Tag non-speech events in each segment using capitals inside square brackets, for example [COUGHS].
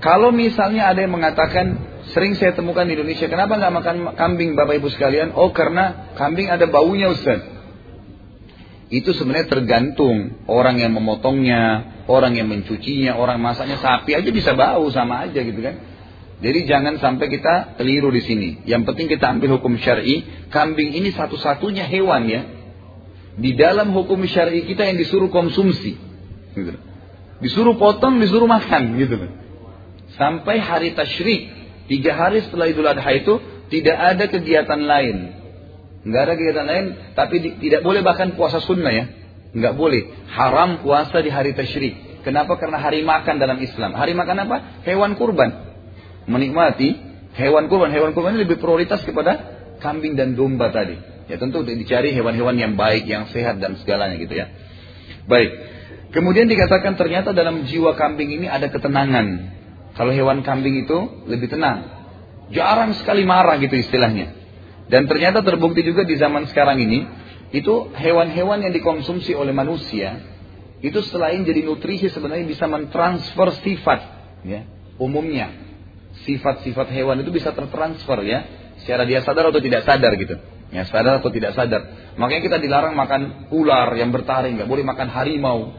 Kalau misalnya ada yang mengatakan sering saya temukan di Indonesia, kenapa nggak makan kambing Bapak Ibu sekalian? Oh karena kambing ada baunya Ustaz. Itu sebenarnya tergantung orang yang memotongnya, orang yang mencucinya, orang masaknya sapi aja bisa bau sama aja gitu kan. Jadi jangan sampai kita keliru di sini. Yang penting kita ambil hukum syar'i. Kambing ini satu-satunya hewan ya. Di dalam hukum syar'i kita yang disuruh konsumsi. Gitu. Disuruh potong, disuruh makan gitu Sampai hari tasyrik, tiga hari setelah Idul Adha itu tidak ada kegiatan lain. Nggak ada kegiatan lain, tapi di, tidak boleh bahkan puasa sunnah ya. Nggak boleh. Haram puasa di hari tasyrik. Kenapa? Karena hari makan dalam Islam. Hari makan apa? Hewan kurban. Menikmati hewan kurban. Hewan kurban ini lebih prioritas kepada kambing dan domba tadi. Ya tentu dicari hewan-hewan yang baik, yang sehat dan segalanya gitu ya. Baik. Kemudian dikatakan ternyata dalam jiwa kambing ini ada ketenangan. Kalau hewan kambing itu lebih tenang. Jarang sekali marah gitu istilahnya. Dan ternyata terbukti juga di zaman sekarang ini, itu hewan-hewan yang dikonsumsi oleh manusia, itu selain jadi nutrisi sebenarnya bisa mentransfer sifat. Ya, umumnya, sifat-sifat hewan itu bisa tertransfer ya. Secara dia sadar atau tidak sadar gitu. Ya, sadar atau tidak sadar. Makanya kita dilarang makan ular yang bertaring, nggak boleh makan harimau,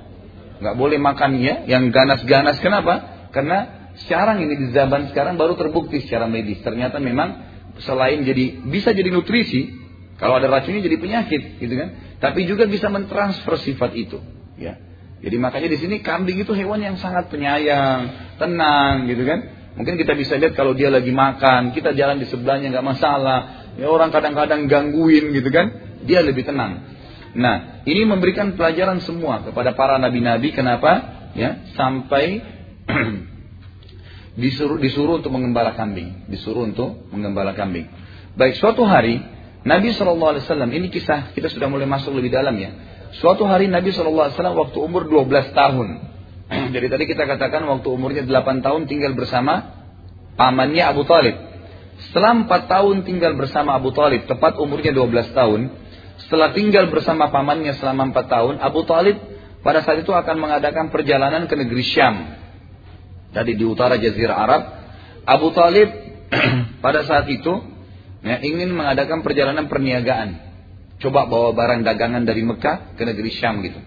nggak boleh makan ya yang ganas-ganas. Kenapa? Karena sekarang ini di zaman sekarang baru terbukti secara medis. Ternyata memang selain jadi bisa jadi nutrisi, kalau ada racunnya jadi penyakit, gitu kan? Tapi juga bisa mentransfer sifat itu, ya. Jadi makanya di sini kambing itu hewan yang sangat penyayang, tenang, gitu kan? Mungkin kita bisa lihat kalau dia lagi makan, kita jalan di sebelahnya nggak masalah. Ya orang kadang-kadang gangguin, gitu kan? Dia lebih tenang. Nah, ini memberikan pelajaran semua kepada para nabi-nabi. Kenapa? Ya, sampai [CLEARS THROAT] disuruh disuruh untuk mengembala kambing, disuruh untuk mengembala kambing. Baik, suatu hari Nabi Wasallam ini kisah kita sudah mulai masuk lebih dalam ya. Suatu hari Nabi Wasallam waktu umur 12 tahun. [CLEARS THROAT] Jadi tadi kita katakan waktu umurnya 8 tahun tinggal bersama pamannya Abu Talib. Setelah 4 tahun tinggal bersama Abu Talib, tepat umurnya 12 tahun. Setelah tinggal bersama pamannya selama 4 tahun, Abu Talib pada saat itu akan mengadakan perjalanan ke negeri Syam tadi di utara Jazirah Arab, Abu Talib [CLEARS THROAT] pada saat itu ya, ingin mengadakan perjalanan perniagaan. Coba bawa barang dagangan dari Mekah ke negeri Syam gitu.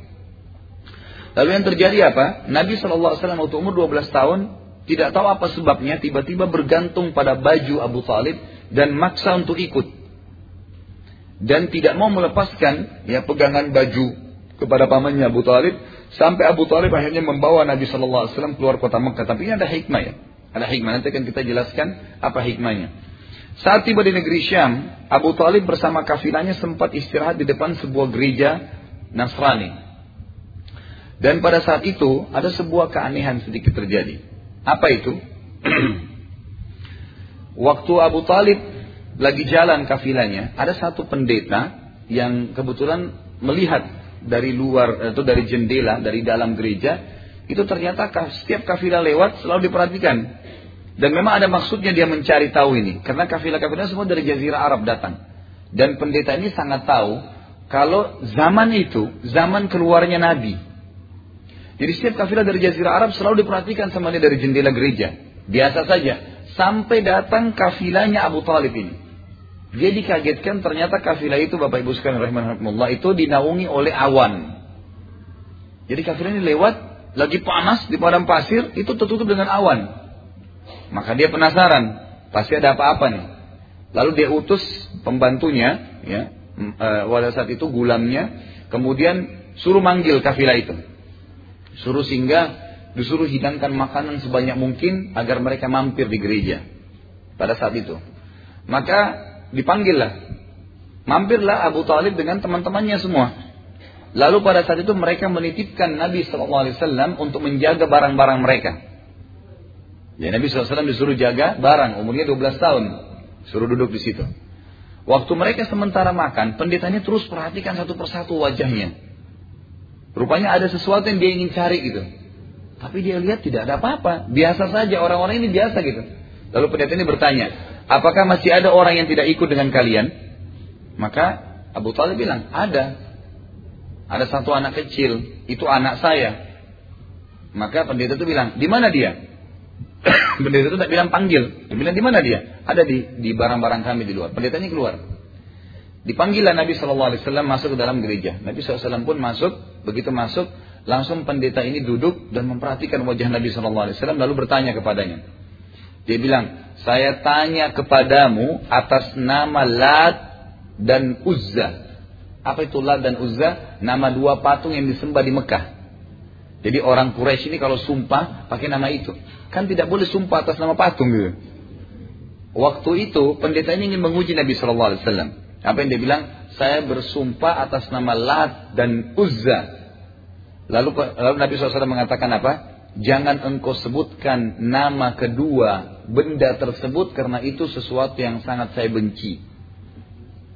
Lalu yang terjadi apa? Nabi SAW waktu umur 12 tahun tidak tahu apa sebabnya tiba-tiba bergantung pada baju Abu Talib dan maksa untuk ikut. Dan tidak mau melepaskan ya pegangan baju kepada pamannya Abu Talib Sampai Abu Talib akhirnya membawa Nabi Shallallahu Alaihi Wasallam keluar kota Mekah. Tapi ini ada hikmah ya. Ada hikmah. Nanti akan kita jelaskan apa hikmahnya. Saat tiba di negeri Syam, Abu Talib bersama kafilahnya sempat istirahat di depan sebuah gereja Nasrani. Dan pada saat itu ada sebuah keanehan sedikit terjadi. Apa itu? [CLEARS THROAT] Waktu Abu Talib lagi jalan kafilahnya, ada satu pendeta yang kebetulan melihat dari luar atau dari jendela dari dalam gereja itu ternyata setiap kafilah lewat selalu diperhatikan. Dan memang ada maksudnya dia mencari tahu ini karena kafilah-kafilah semua dari jazirah Arab datang. Dan pendeta ini sangat tahu kalau zaman itu zaman keluarnya Nabi. Jadi setiap kafilah dari jazirah Arab selalu diperhatikan sama dia dari jendela gereja. Biasa saja sampai datang kafilahnya Abu Talib ini dia dikagetkan ternyata kafilah itu Bapak Ibu sekalian rahimahumullah itu dinaungi oleh awan. Jadi kafilah ini lewat lagi panas di padang pasir itu tertutup dengan awan. Maka dia penasaran, pasti ada apa-apa nih. Lalu dia utus pembantunya, ya, e, pada saat itu gulamnya, kemudian suruh manggil kafilah itu. Suruh singgah, disuruh hidangkan makanan sebanyak mungkin agar mereka mampir di gereja. Pada saat itu. Maka dipanggillah. Mampirlah Abu Talib dengan teman-temannya semua. Lalu pada saat itu mereka menitipkan Nabi SAW untuk menjaga barang-barang mereka. Ya Nabi SAW disuruh jaga barang, umurnya 12 tahun. Suruh duduk di situ. Waktu mereka sementara makan, pendetanya terus perhatikan satu persatu wajahnya. Rupanya ada sesuatu yang dia ingin cari gitu. Tapi dia lihat tidak ada apa-apa. Biasa saja, orang-orang ini biasa gitu. Lalu pendeta ini bertanya, apakah masih ada orang yang tidak ikut dengan kalian? Maka Abu Talib bilang, ada. Ada satu anak kecil, itu anak saya. Maka pendeta itu bilang, di mana dia? [COUGHS] pendeta itu tak bilang panggil. Dia bilang di mana dia? Ada di di barang-barang kami di luar. Pendetanya keluar. Dipanggillah Nabi Shallallahu Alaihi Wasallam masuk ke dalam gereja. Nabi SAW pun masuk. Begitu masuk, langsung pendeta ini duduk dan memperhatikan wajah Nabi Shallallahu Alaihi Wasallam lalu bertanya kepadanya. Dia bilang, saya tanya kepadamu atas nama Lat dan Uzza. Apa itu Lat dan Uzza? Nama dua patung yang disembah di Mekah. Jadi orang Quraisy ini kalau sumpah pakai nama itu. Kan tidak boleh sumpah atas nama patung gitu. Waktu itu pendeta ini ingin menguji Nabi Shallallahu Alaihi Wasallam. Apa yang dia bilang? Saya bersumpah atas nama Lat dan Uzza. Lalu, lalu Nabi SAW mengatakan apa? Jangan engkau sebutkan nama kedua benda tersebut karena itu sesuatu yang sangat saya benci.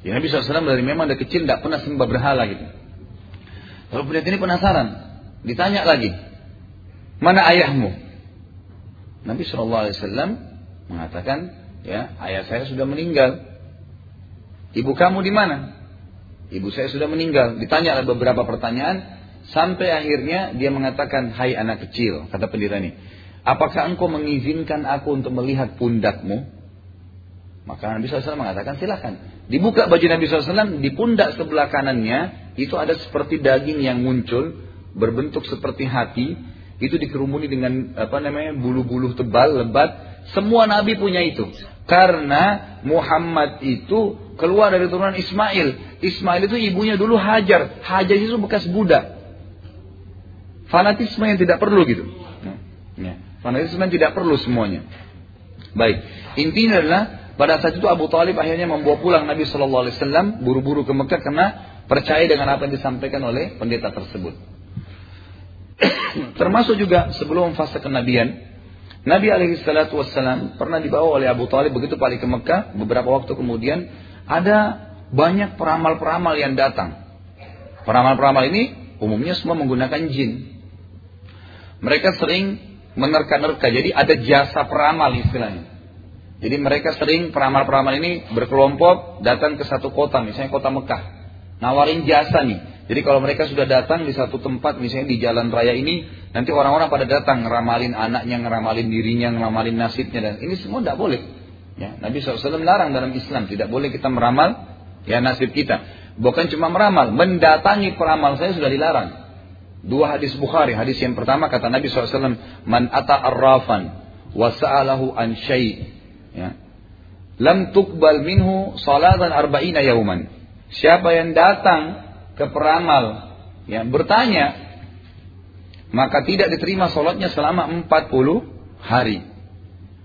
Ya, Nabi SAW dari memang dari kecil tidak pernah sembah berhala gitu. Lalu pendeta ini penasaran. Ditanya lagi. Mana ayahmu? Nabi SAW mengatakan, ya ayah saya sudah meninggal. Ibu kamu di mana? Ibu saya sudah meninggal. Ditanya beberapa pertanyaan, Sampai akhirnya dia mengatakan, hai anak kecil, kata pendeta ini. Apakah engkau mengizinkan aku untuk melihat pundakmu? Maka Nabi SAW mengatakan, silahkan. Dibuka baju Nabi SAW, di pundak sebelah kanannya, itu ada seperti daging yang muncul, berbentuk seperti hati, itu dikerumuni dengan apa namanya bulu-bulu tebal, lebat. Semua Nabi punya itu. Karena Muhammad itu keluar dari turunan Ismail. Ismail itu ibunya dulu Hajar. Hajar itu bekas budak. Fanatisme yang tidak perlu gitu. Fanatisme tidak perlu semuanya. Baik. Intinya adalah pada saat itu Abu Talib akhirnya membawa pulang Nabi Shallallahu Alaihi Wasallam buru-buru ke Mekah karena percaya dengan apa yang disampaikan oleh pendeta tersebut. [COUGHS] Termasuk juga sebelum fase kenabian, Nabi alaihi wassalam pernah dibawa oleh Abu Talib begitu balik ke Mekah beberapa waktu kemudian ada banyak peramal-peramal yang datang. Peramal-peramal ini umumnya semua menggunakan jin. Mereka sering menerka-nerka. Jadi ada jasa peramal istilahnya. Jadi mereka sering peramal-peramal ini berkelompok datang ke satu kota, misalnya kota Mekah. Nawarin jasa nih. Jadi kalau mereka sudah datang di satu tempat, misalnya di jalan raya ini, nanti orang-orang pada datang ngeramalin anaknya, ngeramalin dirinya, ngeramalin nasibnya dan ini semua tidak boleh. Ya, Nabi SAW larang dalam Islam, tidak boleh kita meramal ya nasib kita. Bukan cuma meramal, mendatangi peramal saya sudah dilarang. Dua hadis Bukhari. Hadis yang pertama kata Nabi SAW, Man ata arrafan wa sa'alahu an syai' ya. Lam tukbal minhu salatan arba'ina yauman. Siapa yang datang ke peramal ya, bertanya maka tidak diterima sholatnya selama 40 hari.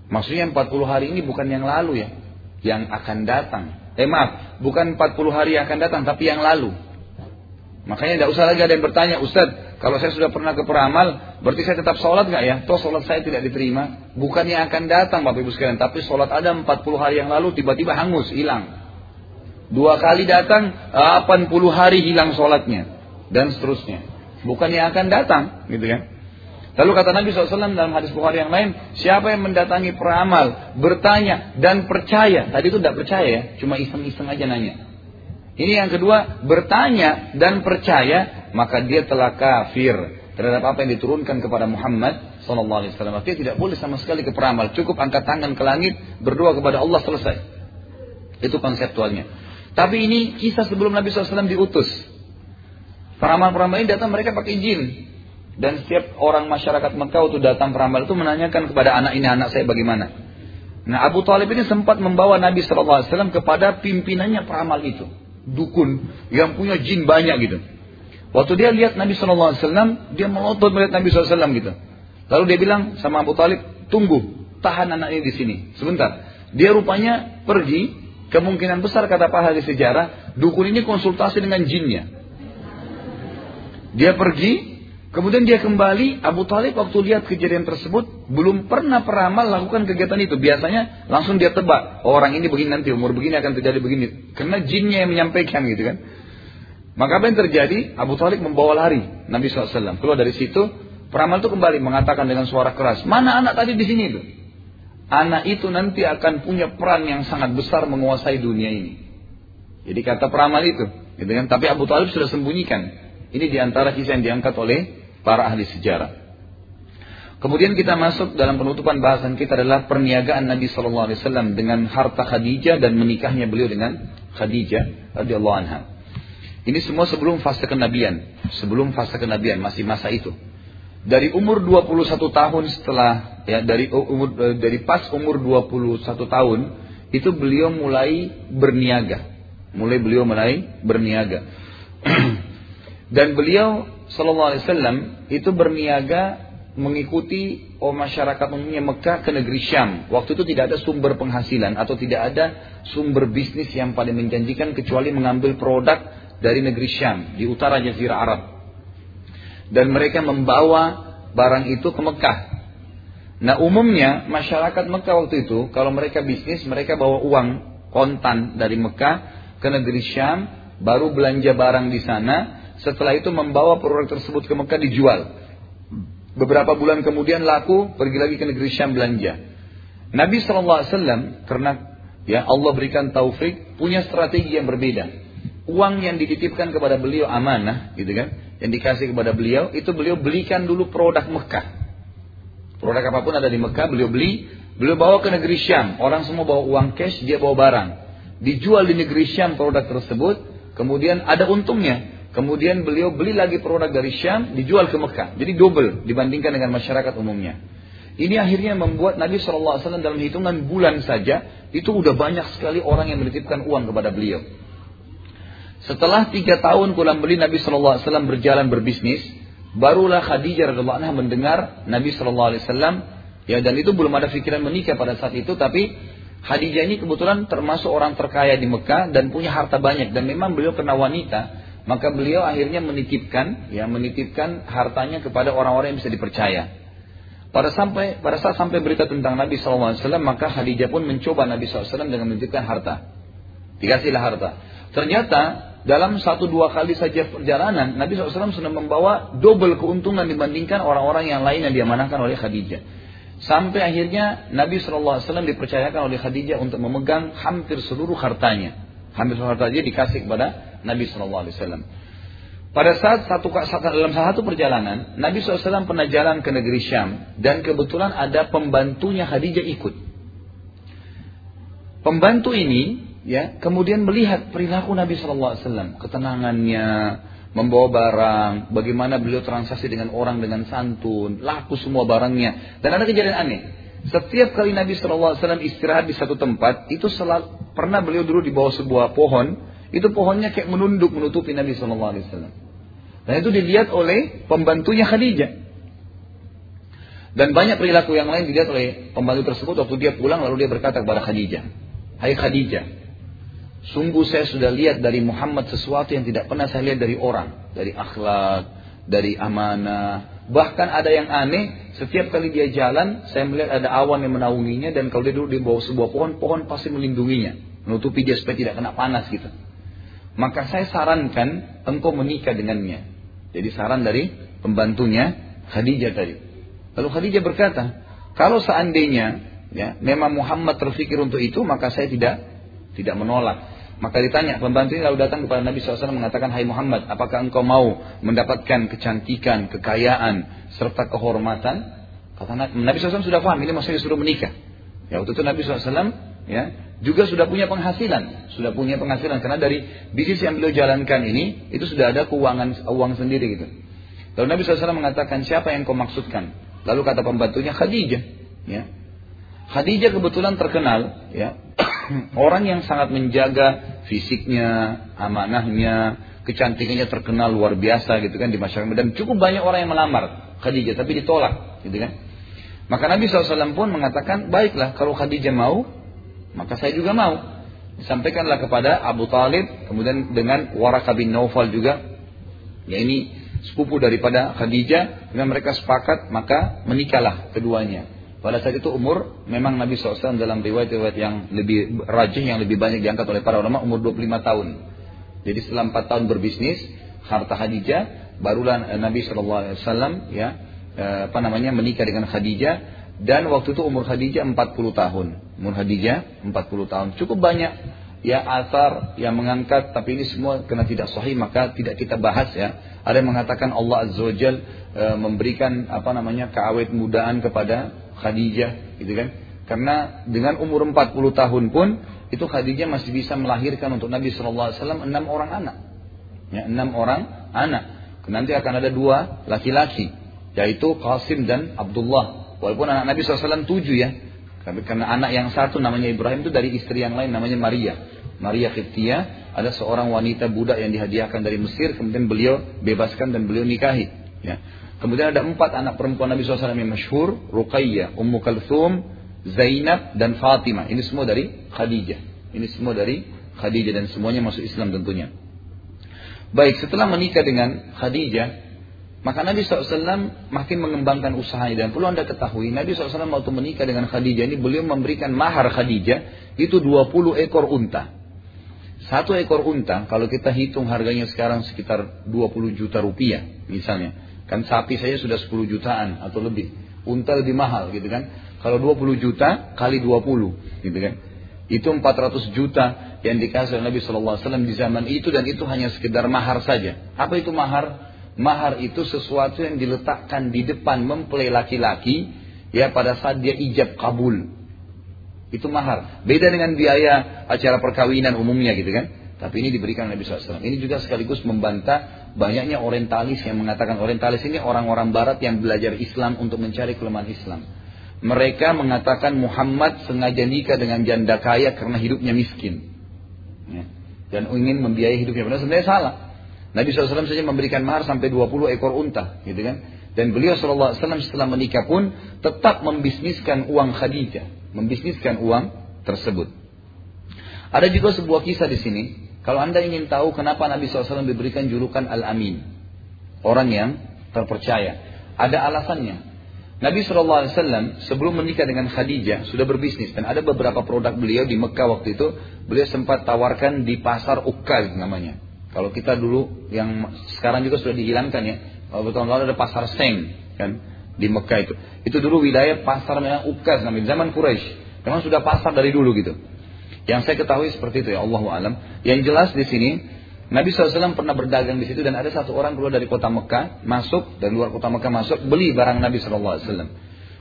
Maksudnya 40 hari ini bukan yang lalu ya, yang akan datang. Eh maaf, bukan 40 hari yang akan datang, tapi yang lalu. Makanya tidak usah lagi ada yang bertanya, Ustaz, kalau saya sudah pernah ke peramal, berarti saya tetap sholat nggak ya? Toh sholat saya tidak diterima. Bukan yang akan datang Bapak Ibu sekalian, tapi sholat ada 40 hari yang lalu tiba-tiba hangus, hilang. Dua kali datang, 80 hari hilang sholatnya. Dan seterusnya. Bukan yang akan datang, gitu kan? Lalu kata Nabi SAW dalam hadis Bukhari yang lain, siapa yang mendatangi peramal, bertanya dan percaya. Tadi itu tidak percaya ya, cuma iseng-iseng aja nanya. Ini yang kedua, bertanya dan percaya, maka dia telah kafir terhadap apa yang diturunkan kepada Muhammad Sallallahu Alaihi Wasallam. Dia tidak boleh sama sekali ke peramal, cukup angkat tangan ke langit, berdoa kepada Allah selesai. Itu konseptualnya. Tapi ini kisah sebelum Nabi SAW diutus. Peramal-peramal ini datang mereka pakai jin. Dan setiap orang masyarakat Mekah untuk datang peramal itu menanyakan kepada anak ini anak saya bagaimana. Nah Abu Talib ini sempat membawa Nabi SAW kepada pimpinannya peramal itu dukun yang punya jin banyak gitu. Waktu dia lihat Nabi SAW, dia melotot melihat Nabi SAW gitu. Lalu dia bilang sama Abu Talib, tunggu, tahan anak ini di sini, sebentar. Dia rupanya pergi, kemungkinan besar kata Pak Hari sejarah, dukun ini konsultasi dengan jinnya. Dia pergi, Kemudian dia kembali, Abu Talib waktu lihat kejadian tersebut, belum pernah peramal lakukan kegiatan itu. Biasanya langsung dia tebak, oh, orang ini begini nanti, umur begini akan terjadi begini. Karena jinnya yang menyampaikan gitu kan. Maka apa yang terjadi? Abu Talib membawa lari Nabi SAW. Keluar dari situ, peramal itu kembali mengatakan dengan suara keras, mana anak tadi di sini itu? Anak itu nanti akan punya peran yang sangat besar menguasai dunia ini. Jadi kata peramal itu, gitu kan? Tapi Abu Talib sudah sembunyikan. Ini di antara kisah yang diangkat oleh para ahli sejarah. Kemudian kita masuk dalam penutupan bahasan kita adalah perniagaan Nabi Shallallahu Alaihi Wasallam dengan harta Khadijah dan menikahnya beliau dengan Khadijah radhiyallahu anha. Ini semua sebelum fase kenabian, sebelum fase kenabian masih masa itu. Dari umur 21 tahun setelah ya dari umur dari pas umur 21 tahun itu beliau mulai berniaga. Mulai beliau mulai berniaga. [CLEARS THROAT] Dan beliau sallallahu alaihi wasallam itu berniaga mengikuti oh, masyarakat umumnya Mekah ke negeri Syam. Waktu itu tidak ada sumber penghasilan atau tidak ada sumber bisnis yang paling menjanjikan kecuali mengambil produk dari negeri Syam di utara Jazirah Arab. Dan mereka membawa barang itu ke Mekah. Nah umumnya masyarakat Mekah waktu itu kalau mereka bisnis mereka bawa uang kontan dari Mekah ke negeri Syam baru belanja barang di sana setelah itu membawa produk tersebut ke Mekah dijual Beberapa bulan kemudian laku, pergi lagi ke negeri Syam belanja. Nabi SAW karena ya Allah berikan taufik punya strategi yang berbeda. Uang yang dititipkan kepada beliau amanah, gitu kan? Yang dikasih kepada beliau itu beliau belikan dulu produk Mekah. Produk apa pun ada di Mekah beliau beli, beliau bawa ke negeri Syam. Orang semua bawa uang cash, dia bawa barang. Dijual di negeri Syam produk tersebut, kemudian ada untungnya. Kemudian beliau beli lagi produk dari Syam, dijual ke Mekah. Jadi double dibandingkan dengan masyarakat umumnya. Ini akhirnya membuat Nabi SAW dalam hitungan bulan saja, itu udah banyak sekali orang yang menitipkan uang kepada beliau. Setelah tiga tahun kurang beli Nabi SAW berjalan berbisnis, barulah Khadijah radhiallahu anha mendengar Nabi SAW, ya dan itu belum ada pikiran menikah pada saat itu, tapi Khadijah ini kebetulan termasuk orang terkaya di Mekah dan punya harta banyak dan memang beliau kena wanita maka beliau akhirnya menitipkan, ya menitipkan hartanya kepada orang-orang yang bisa dipercaya. Pada sampai pada saat sampai berita tentang Nabi SAW, maka Khadijah pun mencoba Nabi SAW dengan menitipkan harta. Dikasihlah harta. Ternyata dalam satu dua kali saja perjalanan, Nabi SAW sudah membawa double keuntungan dibandingkan orang-orang yang lain yang diamanahkan oleh Khadijah. Sampai akhirnya Nabi SAW dipercayakan oleh Khadijah untuk memegang hampir seluruh hartanya. Hampir seluruh hartanya dikasih kepada Nabi Wasallam. Pada saat satu dalam salah satu perjalanan, Nabi SAW pernah jalan ke negeri Syam dan kebetulan ada pembantunya Khadijah ikut. Pembantu ini ya kemudian melihat perilaku Nabi SAW, ketenangannya, membawa barang, bagaimana beliau transaksi dengan orang dengan santun, laku semua barangnya. Dan ada kejadian aneh. Setiap kali Nabi SAW istirahat di satu tempat, itu selalu, pernah beliau dulu di bawah sebuah pohon, itu pohonnya kayak menunduk menutupi Nabi Shallallahu Alaihi Wasallam. Dan itu dilihat oleh pembantunya Khadijah. Dan banyak perilaku yang lain dilihat oleh pembantu tersebut waktu dia pulang lalu dia berkata kepada Khadijah, Hai Khadijah, sungguh saya sudah lihat dari Muhammad sesuatu yang tidak pernah saya lihat dari orang, dari akhlak, dari amanah, bahkan ada yang aneh, setiap kali dia jalan, saya melihat ada awan yang menaunginya dan kalau dia duduk di bawah sebuah pohon, pohon pasti melindunginya, menutupi dia supaya tidak kena panas gitu maka saya sarankan engkau menikah dengannya. Jadi saran dari pembantunya Khadijah tadi. Lalu Khadijah berkata, kalau seandainya ya memang Muhammad terfikir untuk itu, maka saya tidak tidak menolak. Maka ditanya pembantu ini lalu datang kepada Nabi SAW mengatakan, Hai Muhammad, apakah engkau mau mendapatkan kecantikan, kekayaan, serta kehormatan? Kata Nabi SAW sudah paham, ini maksudnya disuruh menikah. Ya waktu itu Nabi SAW ya juga sudah punya penghasilan, sudah punya penghasilan karena dari bisnis yang beliau jalankan ini itu sudah ada keuangan uang sendiri gitu. Lalu Nabi SAW mengatakan siapa yang kau maksudkan? Lalu kata pembantunya Khadijah. Ya. Khadijah kebetulan terkenal ya [CLEARS THROAT] orang yang sangat menjaga fisiknya, amanahnya, kecantikannya terkenal luar biasa gitu kan di masyarakat dan cukup banyak orang yang melamar Khadijah tapi ditolak gitu kan. Maka Nabi SAW pun mengatakan baiklah kalau Khadijah mau maka saya juga mau. Disampaikanlah kepada Abu Talib, kemudian dengan Waraka bin Naufal juga. Ya ini sepupu daripada Khadijah, dengan mereka sepakat, maka menikahlah keduanya. Pada saat itu umur, memang Nabi SAW dalam riwayat-riwayat yang lebih rajin, yang lebih banyak diangkat oleh para ulama, umur 25 tahun. Jadi setelah 4 tahun berbisnis, harta Khadijah, barulah Nabi SAW ya, eh, apa namanya menikah dengan Khadijah dan waktu itu umur Khadijah 40 tahun. Umur Khadijah 40 tahun. Cukup banyak ya asar yang mengangkat tapi ini semua karena tidak sahih maka tidak kita bahas ya. Ada yang mengatakan Allah Azza wajal e, memberikan apa namanya keawet mudaan kepada Khadijah gitu kan. Karena dengan umur 40 tahun pun itu Khadijah masih bisa melahirkan untuk Nabi wasallam enam orang anak. Ya, enam orang anak. Nanti akan ada dua laki-laki yaitu Qasim dan Abdullah. Walaupun anak Nabi SAW tujuh ya, karena anak yang satu namanya Ibrahim itu dari istri yang lain namanya Maria. Maria Qibtiyah ada seorang wanita budak yang dihadiahkan dari Mesir kemudian beliau bebaskan dan beliau nikahi. Ya. Kemudian ada empat anak perempuan Nabi SAW yang masyhur, Ruqayyah, Ummu Kalthum, Zainab dan Fatimah. Ini semua dari Khadijah. Ini semua dari Khadijah dan semuanya masuk Islam tentunya. Baik, setelah menikah dengan Khadijah, maka Nabi SAW makin mengembangkan usahanya dan perlu anda ketahui Nabi SAW waktu menikah dengan Khadijah ini beliau memberikan mahar Khadijah itu 20 ekor unta. Satu ekor unta kalau kita hitung harganya sekarang sekitar 20 juta rupiah misalnya. Kan sapi saya sudah 10 jutaan atau lebih. Unta lebih mahal gitu kan. Kalau 20 juta kali 20 gitu kan. Itu 400 juta yang dikasih oleh Nabi SAW di zaman itu dan itu hanya sekedar mahar saja. Apa itu mahar? Mahar itu sesuatu yang diletakkan di depan mempelai laki-laki ya pada saat dia ijab kabul. Itu mahar. Beda dengan biaya acara perkawinan umumnya gitu kan. Tapi ini diberikan Nabi SAW. Ini juga sekaligus membantah banyaknya orientalis yang mengatakan orientalis ini orang-orang barat yang belajar Islam untuk mencari kelemahan Islam. Mereka mengatakan Muhammad sengaja nikah dengan janda kaya karena hidupnya miskin. Ya. Dan ingin membiayai hidupnya. Benar sebenarnya salah. Nabi SAW saja memberikan mahar sampai 20 ekor unta, gitu kan? Dan beliau SAW setelah menikah pun tetap membisniskan uang Khadijah, membisniskan uang tersebut. Ada juga sebuah kisah di sini. Kalau anda ingin tahu kenapa Nabi SAW diberikan julukan Al-Amin, orang yang terpercaya, ada alasannya. Nabi SAW sebelum menikah dengan Khadijah sudah berbisnis dan ada beberapa produk beliau di Mekah waktu itu beliau sempat tawarkan di pasar Ukal namanya kalau kita dulu yang sekarang juga sudah dihilangkan ya. Kalau tahun lalu ada pasar Seng kan di Mekah itu. Itu dulu wilayah pasar memang Ukaz namanya zaman Quraisy. Memang sudah pasar dari dulu gitu. Yang saya ketahui seperti itu ya Allah alam. Yang jelas di sini Nabi SAW pernah berdagang di situ dan ada satu orang keluar dari kota Mekah masuk dan luar kota Mekah masuk beli barang Nabi SAW.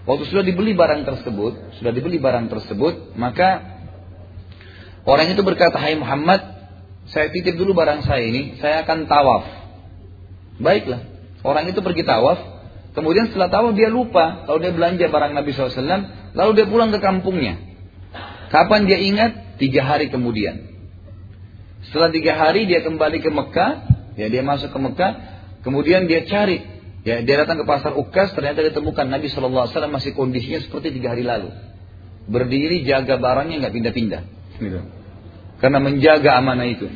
Waktu sudah dibeli barang tersebut, sudah dibeli barang tersebut, maka orang itu berkata, Hai Muhammad, saya titip dulu barang saya ini, saya akan tawaf. Baiklah, orang itu pergi tawaf, kemudian setelah tawaf dia lupa kalau dia belanja barang Nabi SAW, lalu dia pulang ke kampungnya. Kapan dia ingat? Tiga hari kemudian. Setelah tiga hari dia kembali ke Mekah, ya dia masuk ke Mekah, kemudian dia cari, ya dia datang ke pasar Ukas, ternyata ditemukan Nabi SAW masih kondisinya seperti tiga hari lalu, berdiri jaga barangnya nggak pindah-pindah. Gitu karena menjaga amanah itu.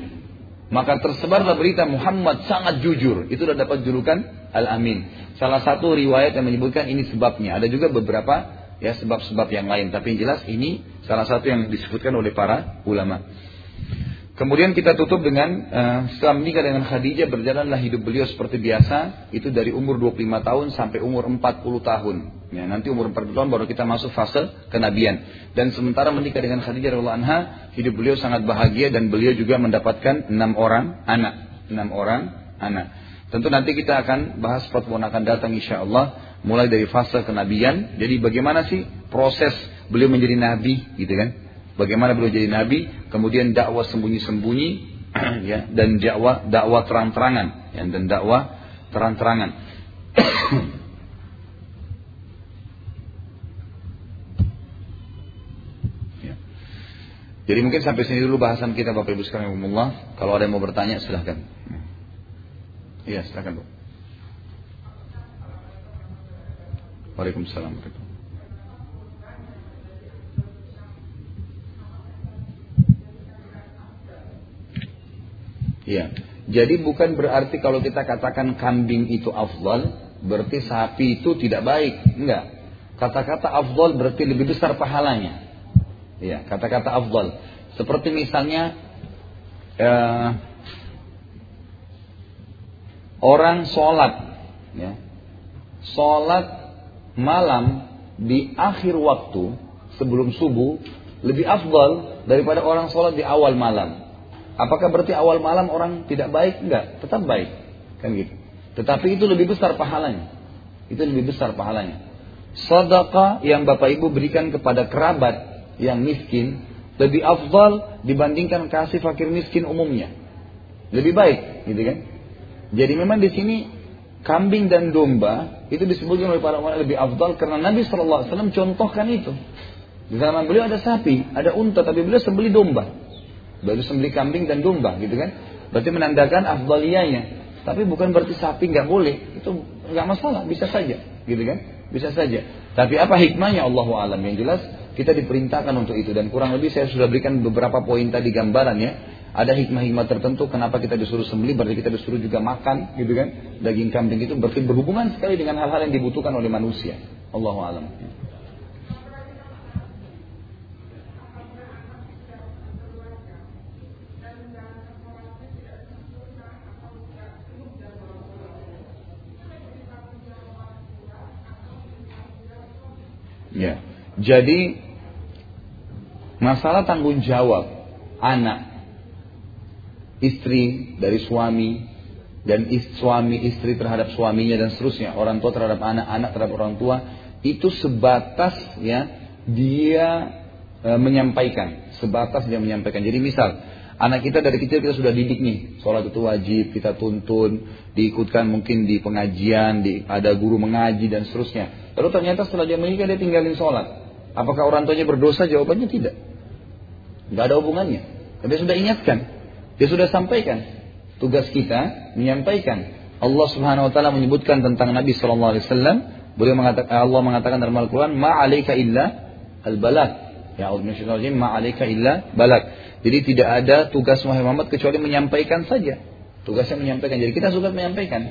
Maka tersebarlah berita Muhammad sangat jujur. Itu sudah dapat julukan Al-Amin. Salah satu riwayat yang menyebutkan ini sebabnya. Ada juga beberapa ya sebab-sebab yang lain. Tapi yang jelas ini salah satu yang disebutkan oleh para ulama. Kemudian kita tutup dengan uh, setelah menikah dengan Khadijah berjalanlah hidup beliau seperti biasa itu dari umur 25 tahun sampai umur 40 tahun. Ya, nanti umur 40 tahun baru kita masuk fase kenabian. Dan sementara menikah dengan Khadijah radhiyallahu anha, hidup beliau sangat bahagia dan beliau juga mendapatkan enam orang anak, enam orang anak. Tentu nanti kita akan bahas pertemuan akan datang insya Allah mulai dari fase kenabian. Jadi bagaimana sih proses beliau menjadi nabi gitu kan? Bagaimana beliau jadi nabi, kemudian dakwah sembunyi-sembunyi, [CLEARS THROAT] ya, dan dakwah dakwah terang-terangan, ya, dan dakwah terang-terangan. [CLEARS THROAT] ya. Jadi mungkin sampai sini dulu bahasan kita Bapak Ibu sekalian Allah. Kalau ada yang mau bertanya silahkan. Iya silahkan Bu. Waalaikumsalam. Ya. Jadi bukan berarti kalau kita katakan kambing itu afdal, berarti sapi itu tidak baik. Enggak. Kata-kata afdal berarti lebih besar pahalanya. Ya, kata-kata afdal. Seperti misalnya eh, orang sholat, ya, sholat malam di akhir waktu sebelum subuh lebih afdal daripada orang sholat di awal malam. Apakah berarti awal malam orang tidak baik? Enggak, tetap baik. Kan gitu. Tetapi itu lebih besar pahalanya. Itu lebih besar pahalanya. Sedekah yang Bapak Ibu berikan kepada kerabat yang miskin lebih afdal dibandingkan kasih fakir miskin umumnya. Lebih baik, gitu kan? Jadi memang di sini kambing dan domba itu disebutkan oleh para ulama lebih afdal karena Nabi SAW contohkan itu. Di zaman beliau ada sapi, ada unta, tapi beliau sembeli domba. Baru sembeli kambing dan domba, gitu kan? Berarti menandakan afdaliyahnya. Tapi bukan berarti sapi nggak boleh, itu nggak masalah, bisa saja, gitu kan? Bisa saja. Tapi apa hikmahnya Allah alam yang jelas kita diperintahkan untuk itu dan kurang lebih saya sudah berikan beberapa poin tadi gambaran ya. Ada hikmah-hikmah tertentu kenapa kita disuruh sembeli berarti kita disuruh juga makan gitu kan. Daging kambing itu berarti berhubungan sekali dengan hal-hal yang dibutuhkan oleh manusia. Allahu alam. Ya. Jadi masalah tanggung jawab anak, istri dari suami dan ist, suami istri terhadap suaminya dan seterusnya, orang tua terhadap anak, anak terhadap orang tua itu sebatas ya dia e, menyampaikan, sebatas dia menyampaikan. Jadi misal anak kita dari kecil kita sudah didik nih, sholat itu wajib, kita tuntun, diikutkan mungkin di pengajian, di, ada guru mengaji dan seterusnya. Lalu ternyata setelah dia menikah dia tinggalin sholat. Apakah orang tuanya berdosa? Jawabannya tidak. Tidak ada hubungannya. Dia sudah ingatkan. Dia sudah sampaikan. Tugas kita menyampaikan. Allah Subhanahu wa taala menyebutkan tentang Nabi sallallahu alaihi wasallam, beliau mengatakan Allah mengatakan dalam Al-Qur'an, "Ma 'alaika illa al-balag." Ya Allah ma 'alaika illa balag. Jadi tidak ada tugas Muhammad kecuali menyampaikan saja. Tugasnya menyampaikan. Jadi kita suka menyampaikan.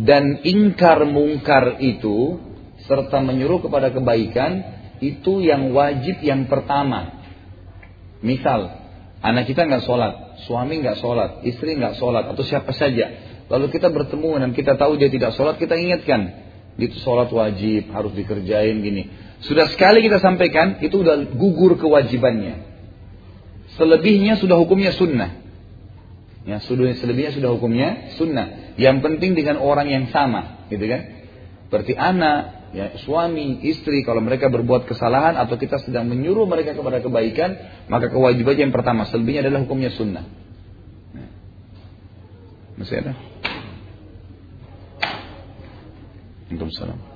Dan ingkar mungkar itu serta menyuruh kepada kebaikan itu yang wajib yang pertama. Misal, anak kita nggak sholat, suami nggak sholat, istri nggak sholat, atau siapa saja. Lalu kita bertemu dan kita tahu dia tidak sholat, kita ingatkan. Itu sholat wajib, harus dikerjain gini. Sudah sekali kita sampaikan, itu udah gugur kewajibannya. Selebihnya sudah hukumnya sunnah. Ya, sudah selebihnya sudah hukumnya sunnah. Yang penting dengan orang yang sama, gitu kan? Berarti anak, ya, suami, istri kalau mereka berbuat kesalahan atau kita sedang menyuruh mereka kepada kebaikan, maka kewajibannya yang pertama, selebihnya adalah hukumnya sunnah. Ya. Masih ada? Waalaikumsalam.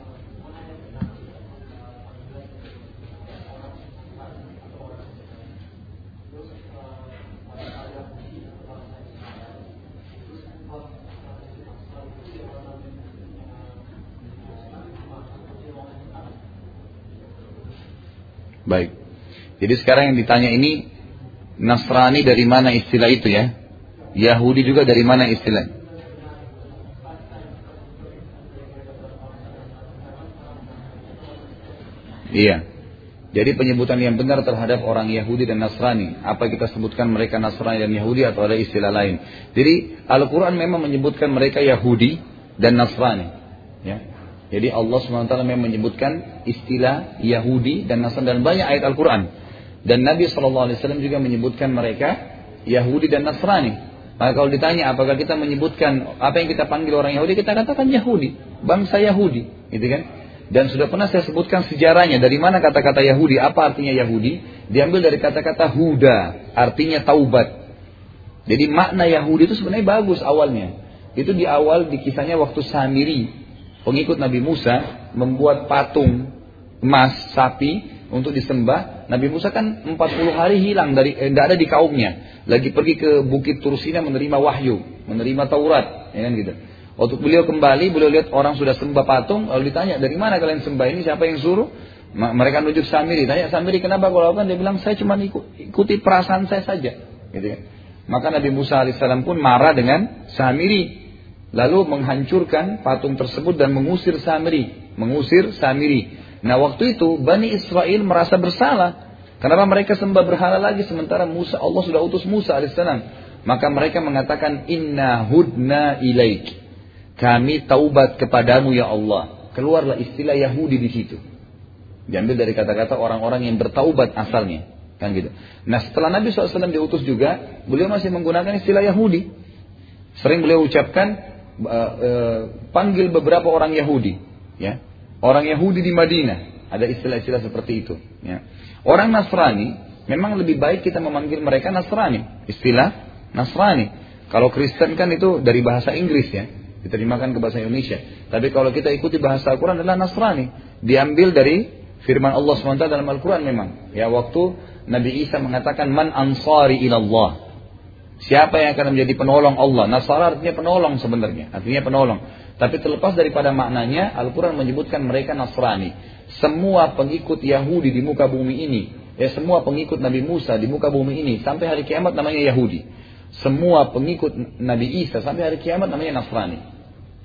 Baik. Jadi sekarang yang ditanya ini Nasrani dari mana istilah itu ya? Yahudi juga dari mana istilah? Iya. Jadi penyebutan yang benar terhadap orang Yahudi dan Nasrani. Apa kita sebutkan mereka Nasrani dan Yahudi atau ada istilah lain. Jadi Al-Quran memang menyebutkan mereka Yahudi dan Nasrani. Ya. Jadi Allah SWT memang menyebutkan istilah Yahudi dan Nasrani dan banyak ayat Al-Quran. Dan Nabi SAW juga menyebutkan mereka Yahudi dan Nasrani. Maka kalau ditanya apakah kita menyebutkan apa yang kita panggil orang Yahudi, kita katakan Yahudi, bangsa Yahudi, gitu kan? Dan sudah pernah saya sebutkan sejarahnya dari mana kata-kata Yahudi, apa artinya Yahudi? Diambil dari kata-kata Huda, artinya taubat. Jadi makna Yahudi itu sebenarnya bagus awalnya. Itu di awal di kisahnya waktu Samiri pengikut Nabi Musa membuat patung emas sapi untuk disembah. Nabi Musa kan 40 hari hilang dari eh, ada di kaumnya. Lagi pergi ke Bukit Tursina menerima wahyu, menerima Taurat, ya kan gitu. Waktu beliau kembali, beliau lihat orang sudah sembah patung, lalu ditanya, dari mana kalian sembah ini? Siapa yang suruh? Mereka nunjuk Samiri. Tanya Samiri, kenapa kau lakukan? Dia bilang, saya cuma ikuti perasaan saya saja. Gitu kan. Maka Nabi Musa alaihissalam pun marah dengan Samiri lalu menghancurkan patung tersebut dan mengusir Samiri, mengusir Samiri. Nah waktu itu Bani Israel merasa bersalah. Kenapa mereka sembah berhala lagi sementara Musa Allah sudah utus Musa alaihissalam. Maka mereka mengatakan inna hudna ilaik. Kami taubat kepadamu ya Allah. Keluarlah istilah Yahudi di situ. Diambil dari kata-kata orang-orang yang bertaubat asalnya. Kan gitu. Nah setelah Nabi SAW diutus juga, beliau masih menggunakan istilah Yahudi. Sering beliau ucapkan, uh, uh, panggil beberapa orang Yahudi. Ya, Orang Yahudi di Madinah. Ada istilah-istilah seperti itu. Ya. Orang Nasrani, memang lebih baik kita memanggil mereka Nasrani. Istilah Nasrani. Kalau Kristen kan itu dari bahasa Inggris ya. Diterjemahkan ke bahasa Indonesia. Tapi kalau kita ikuti bahasa Al-Quran adalah Nasrani. Diambil dari firman Allah SWT dalam Al-Quran memang. Ya waktu Nabi Isa mengatakan man ansari ilallah. Siapa yang akan menjadi penolong Allah? Nasara artinya penolong sebenarnya, artinya penolong. Tapi terlepas daripada maknanya, Al-Quran menyebutkan mereka Nasrani. Semua pengikut Yahudi di muka bumi ini, ya semua pengikut Nabi Musa di muka bumi ini, sampai hari kiamat namanya Yahudi. Semua pengikut Nabi Isa sampai hari kiamat namanya Nasrani.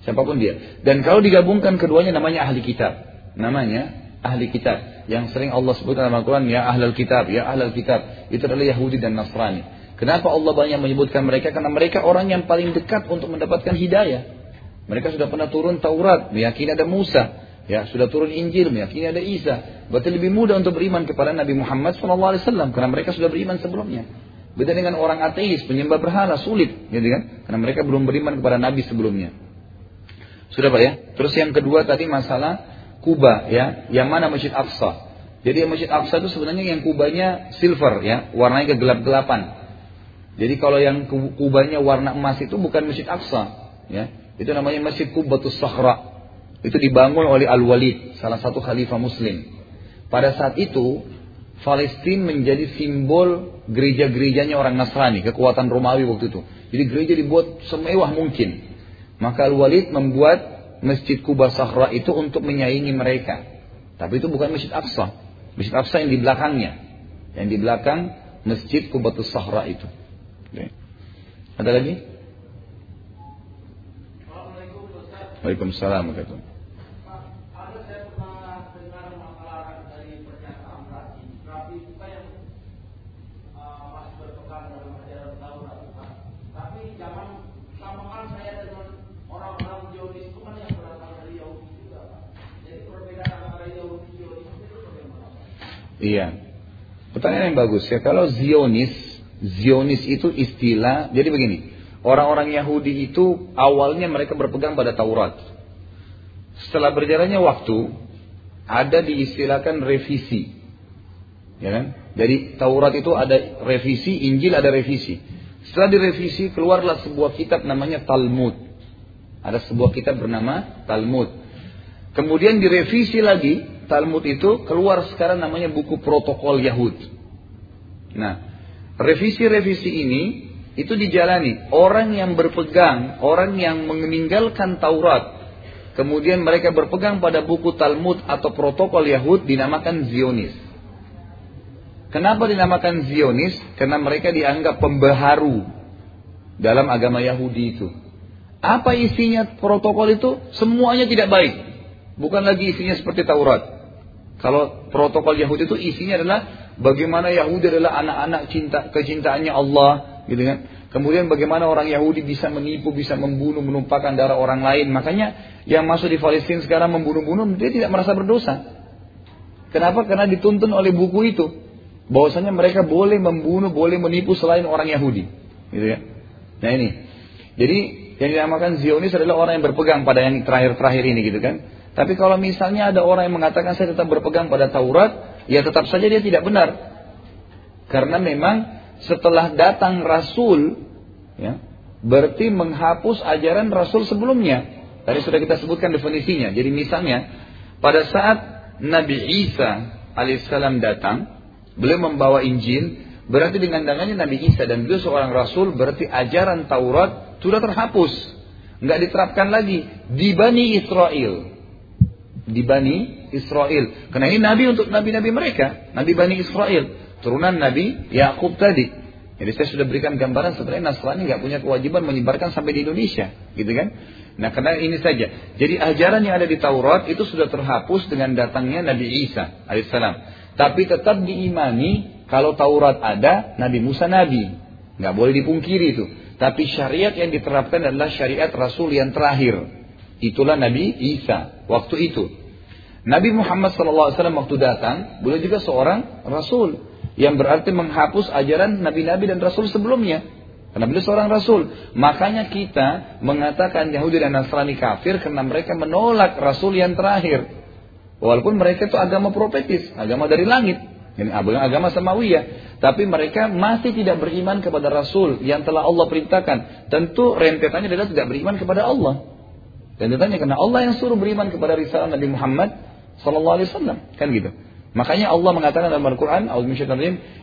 Siapa pun dia. Dan kalau digabungkan keduanya namanya ahli kitab. Namanya ahli kitab. Yang sering Allah sebutkan dalam Al-Quran, ya ahlul kitab, ya ahlul kitab. Itu adalah Yahudi dan Nasrani. Kenapa Allah banyak menyebutkan mereka? Karena mereka orang yang paling dekat untuk mendapatkan hidayah. Mereka sudah pernah turun Taurat, meyakini ada Musa. Ya, sudah turun Injil, meyakini ada Isa. Berarti lebih mudah untuk beriman kepada Nabi Muhammad SAW karena mereka sudah beriman sebelumnya. Beda dengan orang ateis, penyembah berhala, sulit, gitu kan? Karena mereka belum beriman kepada Nabi sebelumnya. Sudah Pak ya? Terus yang kedua tadi masalah Kuba ya, yang mana Masjid Aqsa. Jadi Masjid Aqsa itu sebenarnya yang kubanya silver ya, warnanya kegelap-gelapan. Jadi kalau yang kubanya warna emas itu bukan Masjid Aqsa, ya. Itu namanya Masjid Kubatus Sahra. Itu dibangun oleh Al-Walid, salah satu khalifah muslim. Pada saat itu, Palestina menjadi simbol gereja-gerejanya orang Nasrani, kekuatan Romawi waktu itu. Jadi gereja dibuat semewah mungkin. Maka Al-Walid membuat Masjid Kuba Sahra itu untuk menyaingi mereka. Tapi itu bukan Masjid Aqsa. Masjid Aqsa yang di belakangnya. Yang di belakang Masjid Kubatus Sahra itu. Ada lagi? Waalaikumsalam warahmatullahi Iya. Pertanyaan yang bagus ya. Kalau Zionis, Zionis itu istilah. Jadi begini, orang-orang Yahudi itu awalnya mereka berpegang pada Taurat. Setelah berjalannya waktu, ada diistilahkan revisi. Ya kan? Jadi Taurat itu ada revisi, Injil ada revisi. Setelah direvisi keluarlah sebuah kitab namanya Talmud. Ada sebuah kitab bernama Talmud. Kemudian direvisi lagi Talmud itu keluar sekarang namanya buku protokol Yahud. Nah, revisi-revisi ini itu dijalani orang yang berpegang, orang yang meninggalkan Taurat, kemudian mereka berpegang pada buku Talmud atau protokol Yahud dinamakan Zionis. Kenapa dinamakan Zionis? Karena mereka dianggap pembaharu dalam agama Yahudi itu. Apa isinya protokol itu? Semuanya tidak baik. Bukan lagi isinya seperti Taurat. Kalau protokol Yahudi itu isinya adalah bagaimana Yahudi adalah anak-anak cinta kecintaannya Allah, gitu kan? Kemudian bagaimana orang Yahudi bisa menipu, bisa membunuh, menumpahkan darah orang lain. Makanya yang masuk di Palestina sekarang membunuh-bunuh, dia tidak merasa berdosa. Kenapa? Karena dituntun oleh buku itu. Bahwasanya mereka boleh membunuh, boleh menipu selain orang Yahudi. Gitu ya. Nah ini. Jadi yang dinamakan Zionis adalah orang yang berpegang pada yang terakhir-terakhir ini gitu kan. Tapi kalau misalnya ada orang yang mengatakan saya tetap berpegang pada Taurat, ya tetap saja dia tidak benar. Karena memang setelah datang Rasul, ya, berarti menghapus ajaran Rasul sebelumnya. Tadi sudah kita sebutkan definisinya. Jadi misalnya, pada saat Nabi Isa alaihissalam datang, beliau membawa Injil, berarti dengan dangannya Nabi Isa dan beliau seorang Rasul, berarti ajaran Taurat sudah terhapus. Nggak diterapkan lagi di Bani Israel di Bani Israel. Karena ini nabi untuk nabi-nabi mereka, nabi Bani Israel, turunan Nabi Yakub tadi. Jadi saya sudah berikan gambaran sebenarnya Nasrani nggak punya kewajiban menyebarkan sampai di Indonesia, gitu kan? Nah karena ini saja. Jadi ajaran yang ada di Taurat itu sudah terhapus dengan datangnya Nabi Isa alaihissalam. Tapi tetap diimani kalau Taurat ada, Nabi Musa Nabi. Nggak boleh dipungkiri itu. Tapi syariat yang diterapkan adalah syariat Rasul yang terakhir. Itulah Nabi Isa waktu itu. Nabi Muhammad SAW waktu datang, beliau juga seorang Rasul. Yang berarti menghapus ajaran nabi-nabi dan rasul sebelumnya. Karena beliau seorang rasul. Makanya kita mengatakan Yahudi dan Nasrani kafir karena mereka menolak rasul yang terakhir. Walaupun mereka itu agama profetis, agama dari langit. Ini agama samawiyah. Tapi mereka masih tidak beriman kepada Rasul yang telah Allah perintahkan. Tentu rentetannya adalah tidak beriman kepada Allah. Rentetannya karena Allah yang suruh beriman kepada risalah Nabi Muhammad Sallallahu Alaihi Wasallam. Kan gitu. Makanya Allah mengatakan dalam Al-Quran,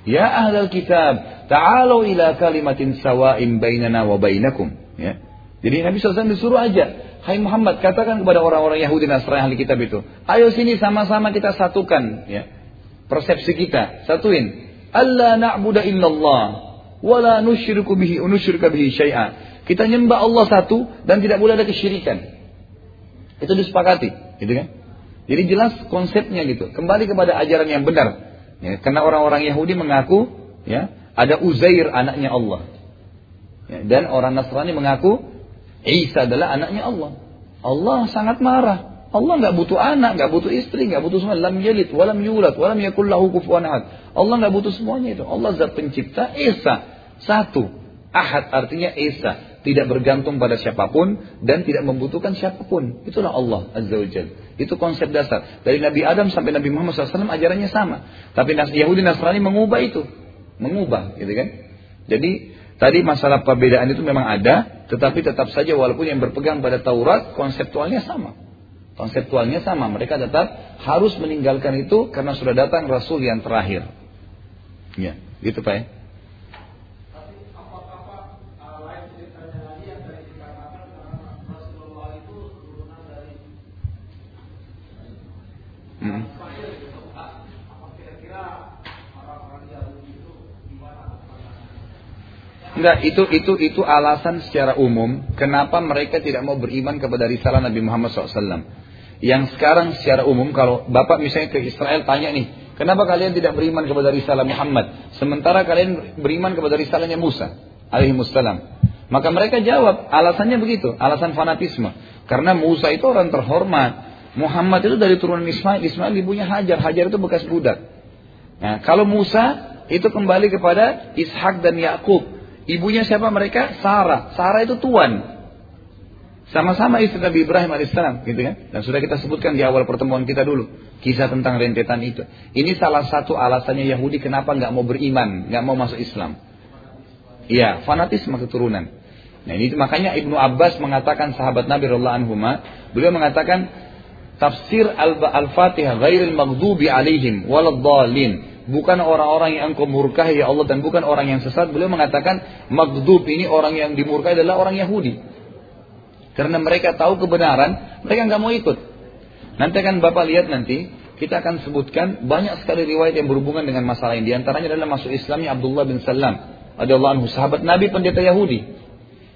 Ya ahlal kitab, ta'alu ila kalimatin sawa'in bainana wa bainakum. Ya. Jadi Nabi SAW disuruh aja. Hai Muhammad, katakan kepada orang-orang Yahudi Nasrani ahli kitab itu. Ayo sini sama-sama kita satukan. Ya. Persepsi kita, satuin. Allah na'budu illallah. Wala nusyriku bihi, unusyrika bihi syai'a. Kita nyembah Allah satu dan tidak boleh ada kesyirikan. Itu disepakati. Gitu kan? Jadi jelas konsepnya gitu. Kembali kepada ajaran yang benar. Ya, karena orang-orang Yahudi mengaku ya ada Uzair anaknya Allah. Ya, dan orang Nasrani mengaku Isa adalah anaknya Allah. Allah sangat marah. Allah nggak butuh anak, nggak butuh istri, nggak butuh semua. Lam yalid, walam yulad, walam yakul lahu. Allah nggak butuh semuanya itu. Allah zat pencipta Esa satu. Ahad artinya Esa tidak bergantung pada siapa pun dan tidak membutuhkan siapa pun. Itulah Allah Azza wa Jalla. Itu konsep dasar. Dari Nabi Adam sampai Nabi Muhammad SAW ajarannya sama. Tapi Yahudi Nasrani mengubah itu. Mengubah gitu kan. Jadi tadi masalah perbedaan itu memang ada. Tetapi tetap saja walaupun yang berpegang pada Taurat konseptualnya sama. Konseptualnya sama. Mereka tetap harus meninggalkan itu karena sudah datang Rasul yang terakhir. Ya, gitu Pak ya. Hmm. Enggak, itu itu itu alasan secara umum kenapa mereka tidak mau beriman kepada risalah Nabi Muhammad SAW. Yang sekarang secara umum kalau bapak misalnya ke Israel tanya nih, kenapa kalian tidak beriman kepada risalah Muhammad, sementara kalian beriman kepada risalahnya Musa, alaihi wassalam. Maka mereka jawab, alasannya begitu, alasan fanatisme. Karena Musa itu orang terhormat, Muhammad itu dari turunan Ismail, Ismail ibunya Hajar, Hajar itu bekas budak. Nah, kalau Musa itu kembali kepada Ishak dan Yakub. Ibunya siapa mereka? Sarah. Sarah itu tuan. Sama-sama istri Nabi Ibrahim alaihissalam, gitu kan? Dan sudah kita sebutkan di awal pertemuan kita dulu kisah tentang rentetan itu. Ini salah satu alasannya Yahudi kenapa nggak mau beriman, nggak mau masuk Islam. Iya, fanatisme keturunan. Nah ini makanya Ibnu Abbas mengatakan sahabat Nabi Rasulullah anhuma, beliau mengatakan tafsir Al-Fatihah ghairil maghdubi alaihim waladdallin. Bukan orang-orang yang engkau ya Allah dan bukan orang yang sesat. Beliau mengatakan maghdub ini orang yang dimurkai adalah orang Yahudi. Karena mereka tahu kebenaran, mereka nggak mau ikut. Nanti akan Bapak lihat nanti, kita akan sebutkan banyak sekali riwayat yang berhubungan dengan masalah ini. Di antaranya adalah masuk Islamnya Abdullah bin Salam. Adalah anhu, sahabat Nabi pendeta Yahudi.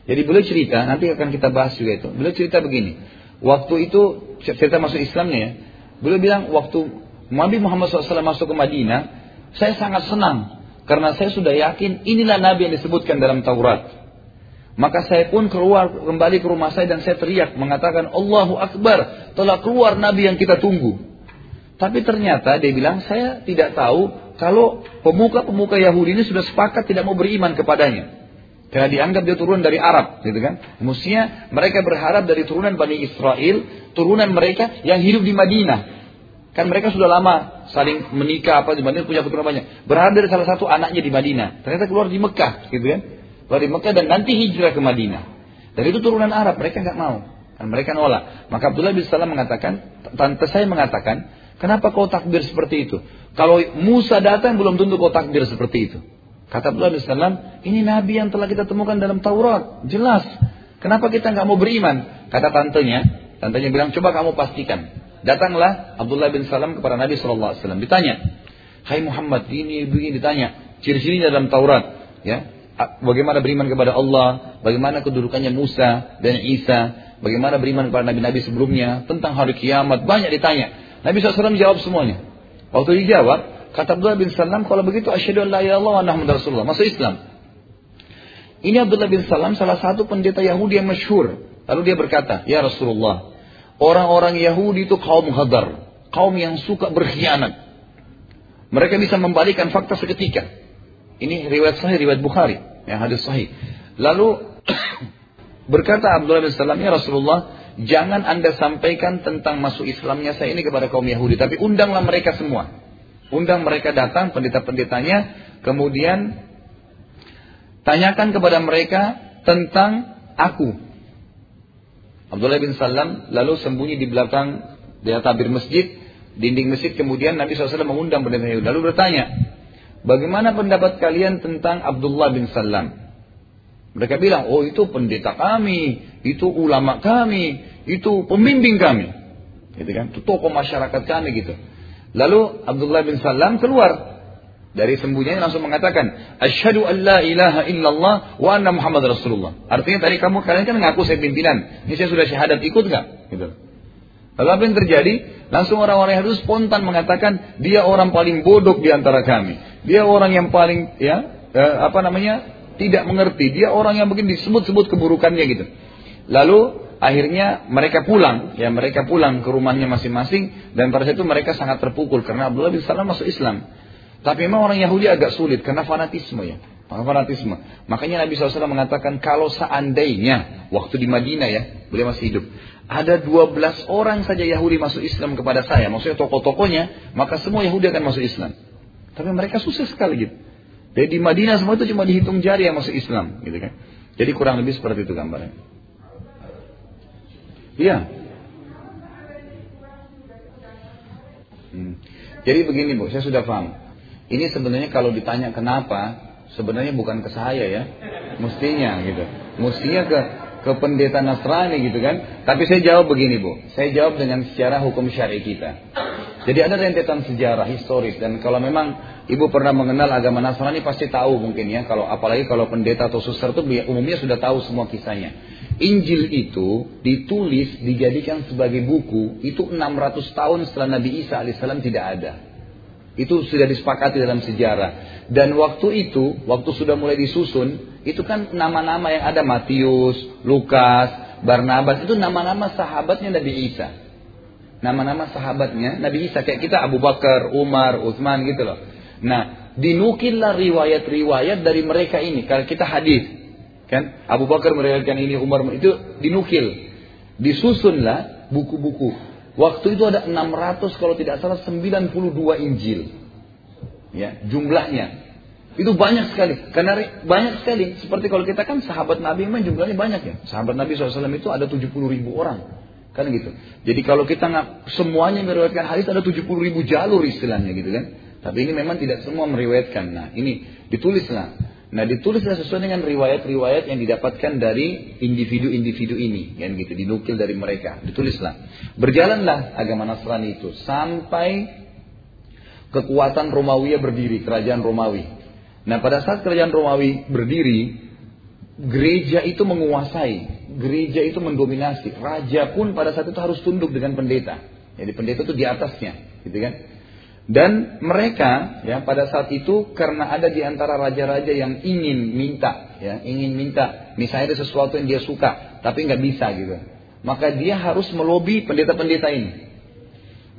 Jadi beliau cerita, nanti akan kita bahas juga itu. Beliau cerita begini. Waktu itu cerita masuk Islamnya ya. Beliau bilang waktu Nabi Muhammad SAW masuk ke Madinah, saya sangat senang karena saya sudah yakin inilah Nabi yang disebutkan dalam Taurat. Maka saya pun keluar kembali ke rumah saya dan saya teriak mengatakan Allahu Akbar telah keluar Nabi yang kita tunggu. Tapi ternyata dia bilang saya tidak tahu kalau pemuka-pemuka Yahudi ini sudah sepakat tidak mau beriman kepadanya. Karena dianggap dia turun dari Arab, gitu kan? Mestinya mereka berharap dari turunan Bani Israel, turunan mereka yang hidup di Madinah. Kan mereka sudah lama saling menikah apa di Madinah punya keturunan banyak. Berharap dari salah satu anaknya di Madinah. Ternyata keluar di Mekah, gitu kan? Keluar di Mekah dan nanti hijrah ke Madinah. Dan itu turunan Arab, mereka nggak mau. Dan mereka nolak. Maka Abdullah bin Salam mengatakan, tante saya mengatakan, kenapa kau takbir seperti itu? Kalau Musa datang belum tentu kau takbir seperti itu. Kata Abdullah bin Salam, ini Nabi yang telah kita temukan dalam Taurat. Jelas. Kenapa kita nggak mau beriman? Kata tantenya, tantenya bilang, coba kamu pastikan. Datanglah Abdullah bin Salam kepada Nabi SAW. Ditanya, Hai Muhammad, ini begini ditanya. Ciri-cirinya dalam Taurat. ya Bagaimana beriman kepada Allah, bagaimana kedudukannya Musa dan Isa, bagaimana beriman kepada Nabi-Nabi sebelumnya, tentang hari kiamat, banyak ditanya. Nabi SAW jawab semuanya. Waktu dijawab, Kata Abdullah bin Salam, kalau begitu asyhadu an la ilaha illallah Rasulullah. Masuk Islam. Ini Abdullah bin Salam salah satu pendeta Yahudi yang masyhur. Lalu dia berkata, "Ya Rasulullah, orang-orang Yahudi itu kaum hadar, kaum yang suka berkhianat. Mereka bisa membalikan fakta seketika. Ini riwayat sahih, riwayat Bukhari. Yang hadis sahih. Lalu [CLEARS THROAT] berkata Abdullah bin Salam, ya Rasulullah, jangan anda sampaikan tentang masuk Islamnya saya ini kepada kaum Yahudi. Tapi undanglah mereka semua. Undang mereka datang, pendeta-pendetanya. Kemudian tanyakan kepada mereka tentang aku. Abdullah bin Salam lalu sembunyi di belakang di tabir masjid, dinding masjid. Kemudian Nabi SAW mengundang pendeta Yahudi. Lalu bertanya, bagaimana pendapat kalian tentang Abdullah bin Salam? Mereka bilang, oh itu pendeta kami, itu ulama kami, itu pembimbing kami. Gitu kan? Itu tokoh masyarakat kami gitu. Lalu Abdullah bin Salam keluar dari sembunyinya langsung mengatakan, Asyhadu an la ilaha illallah wa anna Muhammad Rasulullah. Artinya tadi kamu kalian kan ngaku saya pimpinan. Ini saya sudah syahadat ikut nggak? Gitu. Lalu apa yang terjadi? Langsung orang-orang itu spontan mengatakan dia orang paling bodoh di antara kami. Dia orang yang paling ya eh, apa namanya tidak mengerti. Dia orang yang mungkin disebut-sebut keburukannya gitu. Lalu akhirnya mereka pulang, ya mereka pulang ke rumahnya masing-masing dan pada saat itu mereka sangat terpukul karena Abdullah bin Salam masuk Islam. Tapi memang orang Yahudi agak sulit karena fanatisme ya. Fanatisme. Makanya Nabi SAW mengatakan kalau seandainya waktu di Madinah ya, beliau masih hidup. Ada 12 orang saja Yahudi masuk Islam kepada saya. Maksudnya tokoh-tokohnya, maka semua Yahudi akan masuk Islam. Tapi mereka susah sekali gitu. Jadi di Madinah semua itu cuma dihitung jari yang masuk Islam, gitu kan. Jadi kurang lebih seperti itu gambarnya. Iya. Hmm. Jadi begini bu, saya sudah paham. Ini sebenarnya kalau ditanya kenapa, sebenarnya bukan ke saya ya, mestinya gitu. Mestinya ke ke pendeta Nasrani gitu kan. Tapi saya jawab begini bu, saya jawab dengan secara hukum syari kita. Jadi ada rentetan sejarah historis dan kalau memang ibu pernah mengenal agama Nasrani pasti tahu mungkin ya. Kalau apalagi kalau pendeta atau suster itu umumnya sudah tahu semua kisahnya. Injil itu ditulis dijadikan sebagai buku itu 600 tahun setelah Nabi Isa alaihissalam tidak ada. Itu sudah disepakati dalam sejarah. Dan waktu itu, waktu sudah mulai disusun, itu kan nama-nama yang ada Matius, Lukas, Barnabas, itu nama-nama sahabatnya Nabi Isa. Nama-nama sahabatnya Nabi Isa kayak kita Abu Bakar, Umar, Utsman gitu loh. Nah, dinukillah riwayat-riwayat dari mereka ini. Kalau kita hadis, kan Abu Bakar meriwayatkan ini, Umar itu dinukil. Disusunlah buku-buku Waktu itu ada 600 kalau tidak salah 92 Injil. Ya, jumlahnya. Itu banyak sekali. Karena banyak sekali. Seperti kalau kita kan sahabat Nabi memang jumlahnya banyak ya. Sahabat Nabi SAW itu ada 70 ribu orang. Kan gitu. Jadi kalau kita nggak semuanya meriwayatkan hadis ada 70 ribu jalur istilahnya gitu kan. Tapi ini memang tidak semua meriwayatkan. Nah ini ditulislah Nah ditulislah sesuai dengan riwayat-riwayat yang didapatkan dari individu-individu ini, yang gitu dinukil dari mereka, ditulislah. Berjalanlah agama Nasrani itu sampai kekuatan Romawi berdiri, kerajaan Romawi. Nah pada saat kerajaan Romawi berdiri, gereja itu menguasai, gereja itu mendominasi. Raja pun pada saat itu harus tunduk dengan pendeta. Jadi pendeta itu di atasnya, gitu kan? Dan mereka ya pada saat itu karena ada di antara raja-raja yang ingin minta, ya ingin minta, misalnya ada sesuatu yang dia suka, tapi nggak bisa gitu, maka dia harus melobi pendeta-pendeta ini.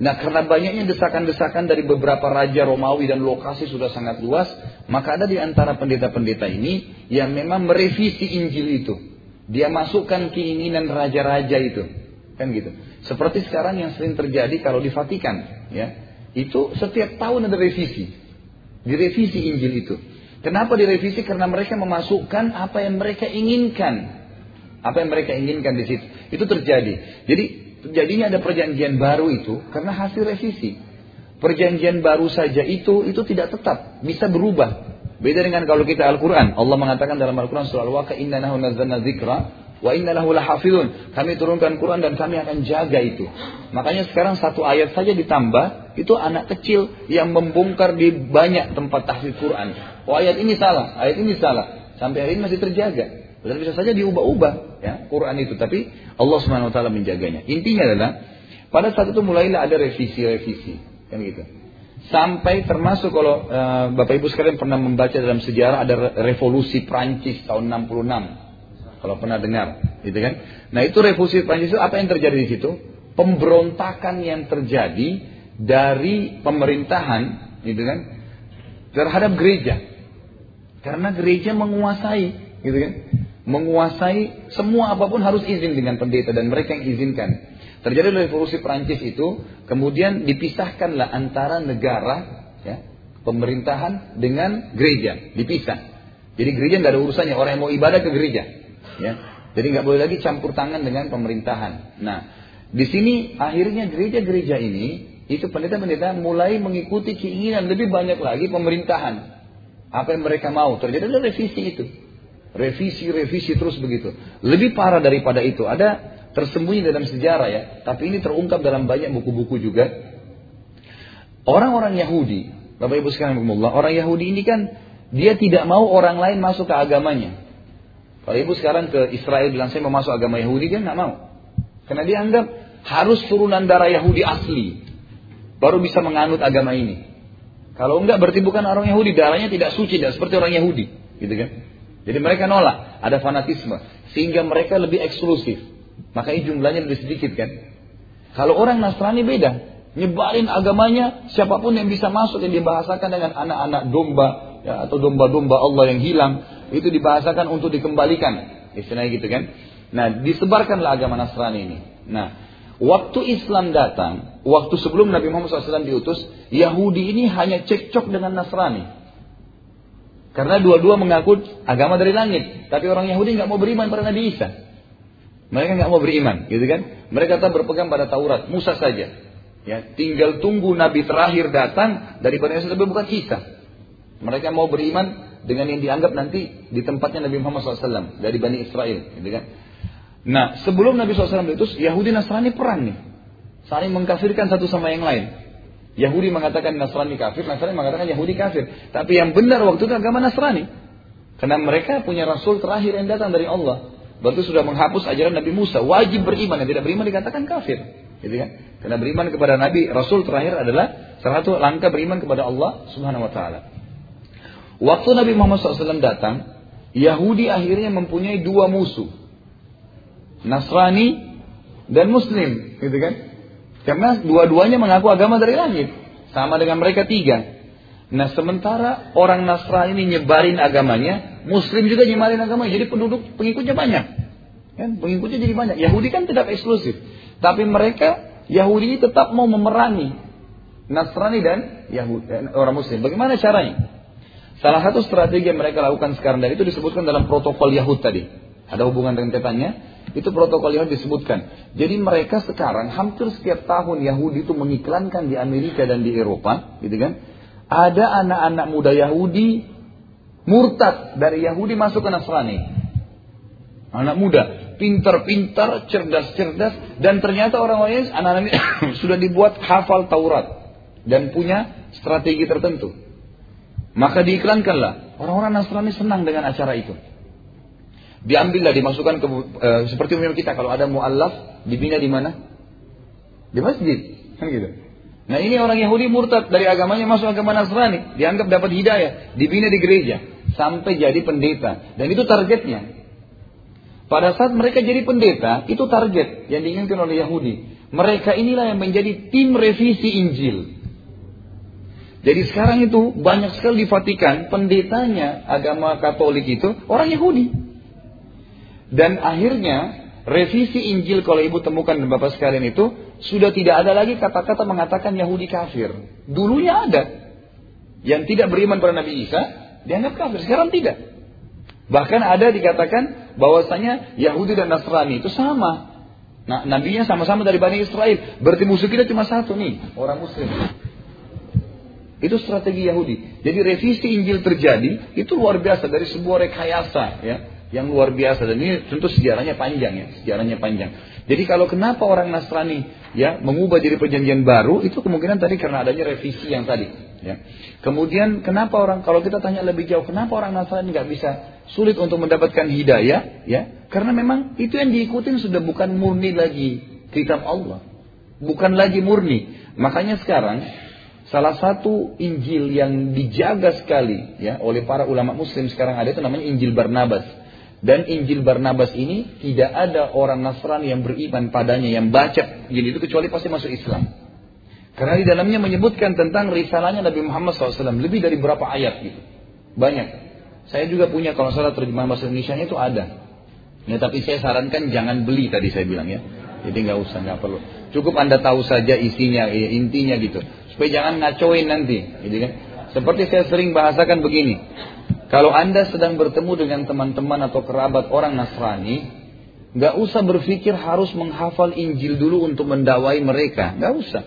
Nah karena banyaknya desakan-desakan dari beberapa raja Romawi dan lokasi sudah sangat luas, maka ada di antara pendeta-pendeta ini yang memang merevisi Injil itu. Dia masukkan keinginan raja-raja itu, kan gitu. Seperti sekarang yang sering terjadi kalau di Vatikan, ya itu setiap tahun ada revisi. Direvisi Injil itu. Kenapa direvisi? Karena mereka memasukkan apa yang mereka inginkan. Apa yang mereka inginkan di situ. Itu terjadi. Jadi terjadinya ada perjanjian baru itu karena hasil revisi. Perjanjian baru saja itu itu tidak tetap, bisa berubah. Beda dengan kalau kita Al-Quran. Allah mengatakan dalam Al-Quran surah Al-Waqa, Inna nahu nazzalna zikra Wa inna lahu lahafidun. Kami turunkan Quran dan kami akan jaga itu. Makanya sekarang satu ayat saja ditambah, itu anak kecil yang membongkar di banyak tempat tahfidz Quran. Oh ayat ini salah, ayat ini salah. Sampai hari ini masih terjaga. Dan bisa saja diubah-ubah ya Quran itu, tapi Allah taala menjaganya. Intinya adalah pada saat itu mulailah ada revisi-revisi, kan gitu. Sampai termasuk kalau uh, Bapak Ibu sekalian pernah membaca dalam sejarah ada revolusi Prancis tahun 66 kalau pernah dengar, gitu kan? Nah itu revolusi Prancis itu apa yang terjadi di situ? Pemberontakan yang terjadi dari pemerintahan gitu kan? Terhadap gereja. Karena gereja menguasai, gitu kan? Menguasai semua apa pun harus izin dengan pendeta dan mereka yang izinkan. Terjadi revolusi Prancis itu, kemudian dipisahkanlah antara negara, ya, pemerintahan dengan gereja, dipisah. Jadi gereja nggak ada urusannya, orang yang mau ibadah ke gereja, ya. Jadi nggak boleh lagi campur tangan dengan pemerintahan. Nah, di sini akhirnya gereja-gereja ini itu pendeta-pendeta mulai mengikuti keinginan lebih banyak lagi pemerintahan. Apa yang mereka mau. Terjadi ada revisi itu. Revisi, revisi terus begitu. Lebih parah daripada itu. Ada tersembunyi dalam sejarah ya, tapi ini terungkap dalam banyak buku-buku juga. Orang-orang Yahudi, Bapak Ibu sekalian orang Yahudi ini kan dia tidak mau orang lain masuk ke agamanya. Kalau Ibu sekarang ke Israel bilang saya mau masuk agama Yahudi, dia nggak mau. Karena dia anggap harus turunan darah Yahudi asli. Baru bisa menganut agama ini. Kalau enggak berarti bukan orang Yahudi, darahnya tidak suci, tidak seperti orang Yahudi. Gitu kan? Jadi mereka nolak, ada fanatisme. Sehingga mereka lebih eksklusif. Makanya jumlahnya lebih sedikit kan. Kalau orang Nasrani beda. Nyebarin agamanya, siapa pun yang bisa masuk yang dibahasakan dengan anak-anak domba ya, atau domba-domba Allah yang hilang, itu dibahasakan untuk dikembalikan. Istilahnya gitu kan. Nah, disebarkanlah agama Nasrani ini. Nah, waktu Islam datang, waktu sebelum Nabi Muhammad SAW diutus, Yahudi ini hanya cekcok dengan Nasrani. Karena dua-dua mengaku agama dari langit. Tapi orang Yahudi nggak mau beriman pada Nabi Isa. Mereka nggak mau beriman, gitu kan? Mereka tetap berpegang pada Taurat, Musa saja. Ya, tinggal tunggu Nabi terakhir datang dari Bani Israel, bukan Isa. Mereka mau beriman dengan yang dianggap nanti di tempatnya Nabi Muhammad SAW dari Bani Israel, gitu kan? Nah, sebelum Nabi SAW itu Yahudi Nasrani perang nih, saling mengkafirkan satu sama yang lain. Yahudi mengatakan Nasrani kafir, Nasrani mengatakan Yahudi kafir. Tapi yang benar waktu itu agama Nasrani. Karena mereka punya Rasul terakhir yang datang dari Allah. Berarti sudah menghapus ajaran Nabi Musa. Wajib beriman. Yang tidak beriman dikatakan kafir. Gitu kan? Karena beriman kepada Nabi, Rasul terakhir adalah salah satu langkah beriman kepada Allah Subhanahu wa taala. Waktu Nabi Muhammad SAW datang, Yahudi akhirnya mempunyai dua musuh. Nasrani dan Muslim, gitu kan? Karena dua-duanya mengaku agama dari langit. Sama dengan mereka tiga. Nah sementara orang Nasrani ini nyebarin agamanya, Muslim juga nyebarin agamanya, jadi penduduk pengikutnya banyak. Kan? Pengikutnya jadi banyak. Yahudi kan tidak eksklusif, tapi mereka Yahudi ini tetap mau memerangi Nasrani dan Yahudi, eh, orang Muslim. Bagaimana caranya? Salah satu strategi yang mereka lakukan sekarang dan itu disebutkan dalam protokol Yahud tadi. Ada hubungan dengan tetanya. Itu protokol Yahud disebutkan. Jadi mereka sekarang hampir setiap tahun Yahudi itu mengiklankan di Amerika dan di Eropa, gitu kan? ada anak-anak muda Yahudi murtad dari Yahudi masuk ke Nasrani. Anak muda, pintar-pintar, cerdas-cerdas, dan ternyata orang-orang anak-anak ini [COUGHS] sudah dibuat hafal Taurat dan punya strategi tertentu. Maka diiklankanlah. Orang-orang Nasrani senang dengan acara itu. Diambillah, dimasukkan ke e, seperti umum kita kalau ada muallaf dibina di mana? Di masjid, kan gitu. Nah ini orang Yahudi murtad dari agamanya masuk agama Nasrani. Dianggap dapat hidayah. Dibina di gereja. Sampai jadi pendeta. Dan itu targetnya. Pada saat mereka jadi pendeta, itu target yang diinginkan oleh Yahudi. Mereka inilah yang menjadi tim revisi Injil. Jadi sekarang itu banyak sekali di Vatikan pendetanya agama Katolik itu orang Yahudi. Dan akhirnya revisi Injil kalau ibu temukan dan bapak sekalian itu sudah tidak ada lagi kata-kata mengatakan Yahudi kafir. Dulunya ada. Yang tidak beriman pada Nabi Isa dianggap kafir. Sekarang tidak. Bahkan ada dikatakan bahwasanya Yahudi dan Nasrani itu sama. Nah, nabinya sama-sama dari Bani Israel. Berarti musuh kita cuma satu nih, orang muslim. Itu strategi Yahudi. Jadi revisi Injil terjadi, itu luar biasa dari sebuah rekayasa ya yang luar biasa dan ini tentu sejarahnya panjang ya, sejarahnya panjang. Jadi kalau kenapa orang Nasrani ya mengubah jadi perjanjian baru itu kemungkinan tadi karena adanya revisi yang tadi. Ya. Kemudian kenapa orang kalau kita tanya lebih jauh kenapa orang Nasrani nggak bisa sulit untuk mendapatkan hidayah ya? Karena memang itu yang diikutin sudah bukan murni lagi kitab Allah, bukan lagi murni. Makanya sekarang salah satu Injil yang dijaga sekali ya oleh para ulama Muslim sekarang ada itu namanya Injil Barnabas. Dan Injil Barnabas ini tidak ada orang Nasrani yang beriman padanya, yang baca Injil itu kecuali pasti masuk Islam. Karena di dalamnya menyebutkan tentang risalahnya Nabi Muhammad SAW. Lebih dari berapa ayat gitu. Banyak. Saya juga punya kalau salah terjemahan bahasa Indonesia itu ada. Ya, tapi saya sarankan jangan beli tadi saya bilang ya. Jadi nggak usah, nggak perlu. Cukup anda tahu saja isinya, ya, intinya gitu. Supaya jangan ngacoin nanti, gitu kan. Seperti saya sering bahasakan begini. Kalau anda sedang bertemu dengan teman-teman atau kerabat orang Nasrani, nggak usah berpikir harus menghafal Injil dulu untuk mendawai mereka, nggak usah.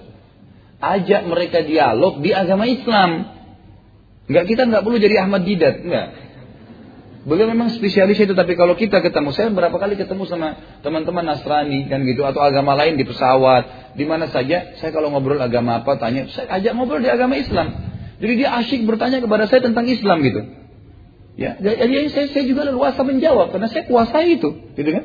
Ajak mereka dialog di agama Islam. Nggak kita nggak perlu jadi Ahmad Didat, nggak. Beliau memang spesialis itu, tapi kalau kita ketemu, saya berapa kali ketemu sama teman-teman Nasrani kan gitu, atau agama lain di pesawat, di mana saja, saya kalau ngobrol agama apa, tanya, saya ajak ngobrol di agama Islam. Jadi dia asyik bertanya kepada saya tentang Islam gitu. Ya, jadi saya, saya juga leluasa menjawab karena saya kuasai itu, gitu kan?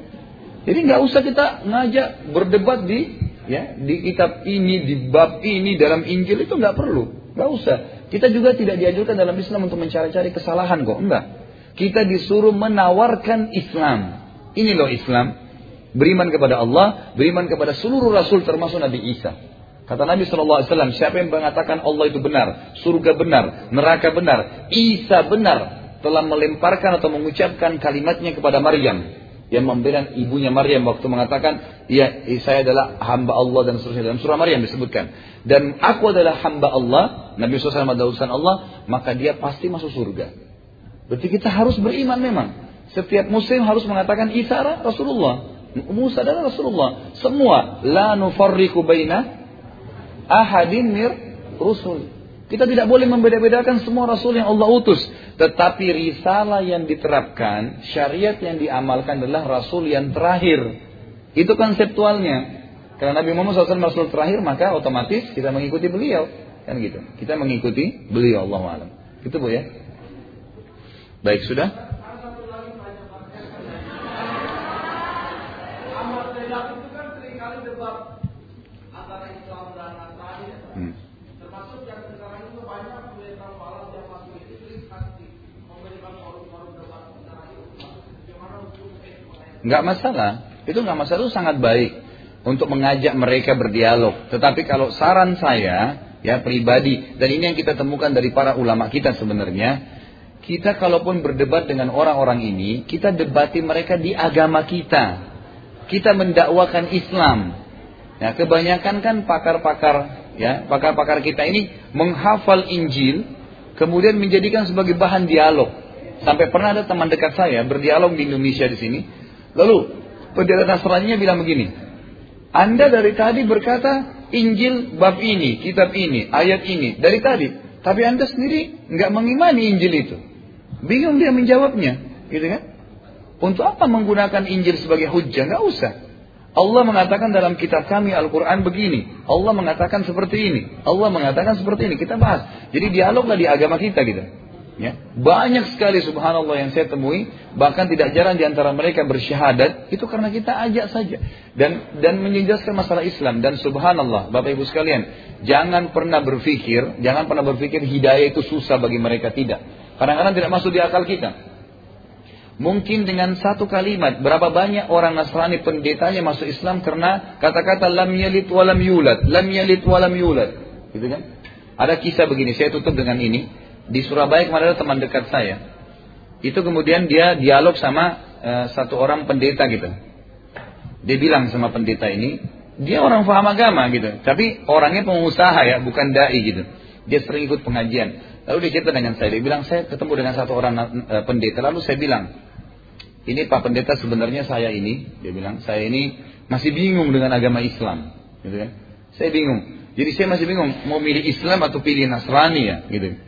Jadi nggak usah kita ngajak berdebat di ya di kitab ini, di bab ini dalam Injil itu nggak perlu, nggak usah. Kita juga tidak diajarkan dalam Islam untuk mencari-cari kesalahan kok, enggak. Kita disuruh menawarkan Islam. Ini loh Islam. Beriman kepada Allah, beriman kepada seluruh Rasul termasuk Nabi Isa. Kata Nabi SAW, siapa yang mengatakan Allah itu benar, surga benar, neraka benar, Isa benar, telah melemparkan atau mengucapkan kalimatnya kepada Maryam yang membela ibunya Maryam waktu mengatakan ya saya adalah hamba Allah dan seterusnya dalam surah Maryam disebutkan dan aku adalah hamba Allah Nabi SAW adalah urusan Allah maka dia pasti masuk surga Berarti kita harus beriman memang. Setiap muslim harus mengatakan Isa Rasulullah. Musa adalah Rasulullah. Semua. La nufarriku baina ahadin mir rusul. Kita tidak boleh membeda-bedakan semua Rasul yang Allah utus. Tetapi risalah yang diterapkan, syariat yang diamalkan adalah Rasul yang terakhir. Itu konseptualnya. Karena Nabi Muhammad SAW Rasul terakhir, maka otomatis kita mengikuti beliau. Kan gitu. Kita mengikuti beliau Allah alam. Itu bu ya. Baik sudah? Hmm. Enggak masalah. Itu enggak masalah, itu sangat baik untuk mengajak mereka berdialog. Tetapi kalau saran saya, ya pribadi, dan ini yang kita temukan dari para ulama kita sebenarnya, kita kalaupun berdebat dengan orang-orang ini, kita debati mereka di agama kita. Kita mendakwakan Islam. Ya, kebanyakan kan pakar-pakar ya, pakar-pakar kita ini menghafal Injil, kemudian menjadikan sebagai bahan dialog. Sampai pernah ada teman dekat saya berdialog di Indonesia di sini. Lalu pendeta Nasrani bilang begini, Anda dari tadi berkata Injil bab ini, kitab ini, ayat ini dari tadi, tapi Anda sendiri nggak mengimani Injil itu. Bingung dia menjawabnya, gitu kan? Untuk apa menggunakan Injil sebagai hujah? Gak usah. Allah mengatakan dalam kitab kami Al-Quran begini. Allah mengatakan seperti ini. Allah mengatakan seperti ini. Kita bahas. Jadi dialoglah di agama kita gitu. Ya. Banyak sekali subhanallah yang saya temui. Bahkan tidak jarang di antara mereka bersyahadat. Itu karena kita ajak saja. Dan dan menjelaskan masalah Islam. Dan subhanallah Bapak Ibu sekalian. Jangan pernah berpikir. Jangan pernah berpikir hidayah itu susah bagi mereka. Tidak. Kadang-kadang tidak masuk di akal kita. Mungkin dengan satu kalimat, berapa banyak orang Nasrani pendetanya masuk Islam karena kata-kata lam yalid walam yulad, lam yalid walam yulad. Gitu kan? Ada kisah begini, saya tutup dengan ini. Di Surabaya kemarin ada teman dekat saya. Itu kemudian dia dialog sama uh, satu orang pendeta gitu. Dia bilang sama pendeta ini, dia orang paham agama gitu. Tapi orangnya pengusaha ya, bukan dai gitu. Dia sering ikut pengajian. Lalu dia cerita dengan saya, dia bilang saya ketemu dengan satu orang uh, pendeta. Lalu saya bilang, ini Pak Pendeta sebenarnya saya ini, dia bilang saya ini masih bingung dengan agama Islam, gitu kan? Saya bingung. Jadi saya masih bingung mau milih Islam atau pilih Nasrani ya, gitu.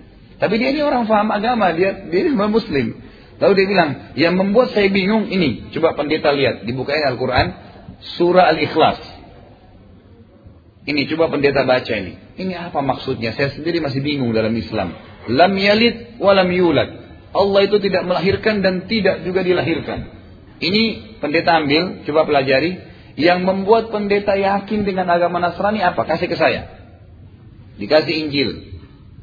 Tapi dia ini orang paham agama, dia dia ini Muslim. Lalu dia bilang, yang membuat saya bingung ini, coba pendeta lihat, dibukain Al-Quran, surah Al-Ikhlas. Ini coba pendeta baca ini. Ini apa maksudnya? Saya sendiri masih bingung dalam Islam. Lam yalid walam yulad. Allah itu tidak melahirkan dan tidak juga dilahirkan. Ini pendeta ambil, coba pelajari. Yang membuat pendeta yakin dengan agama Nasrani apa? Kasih ke saya. Dikasih Injil.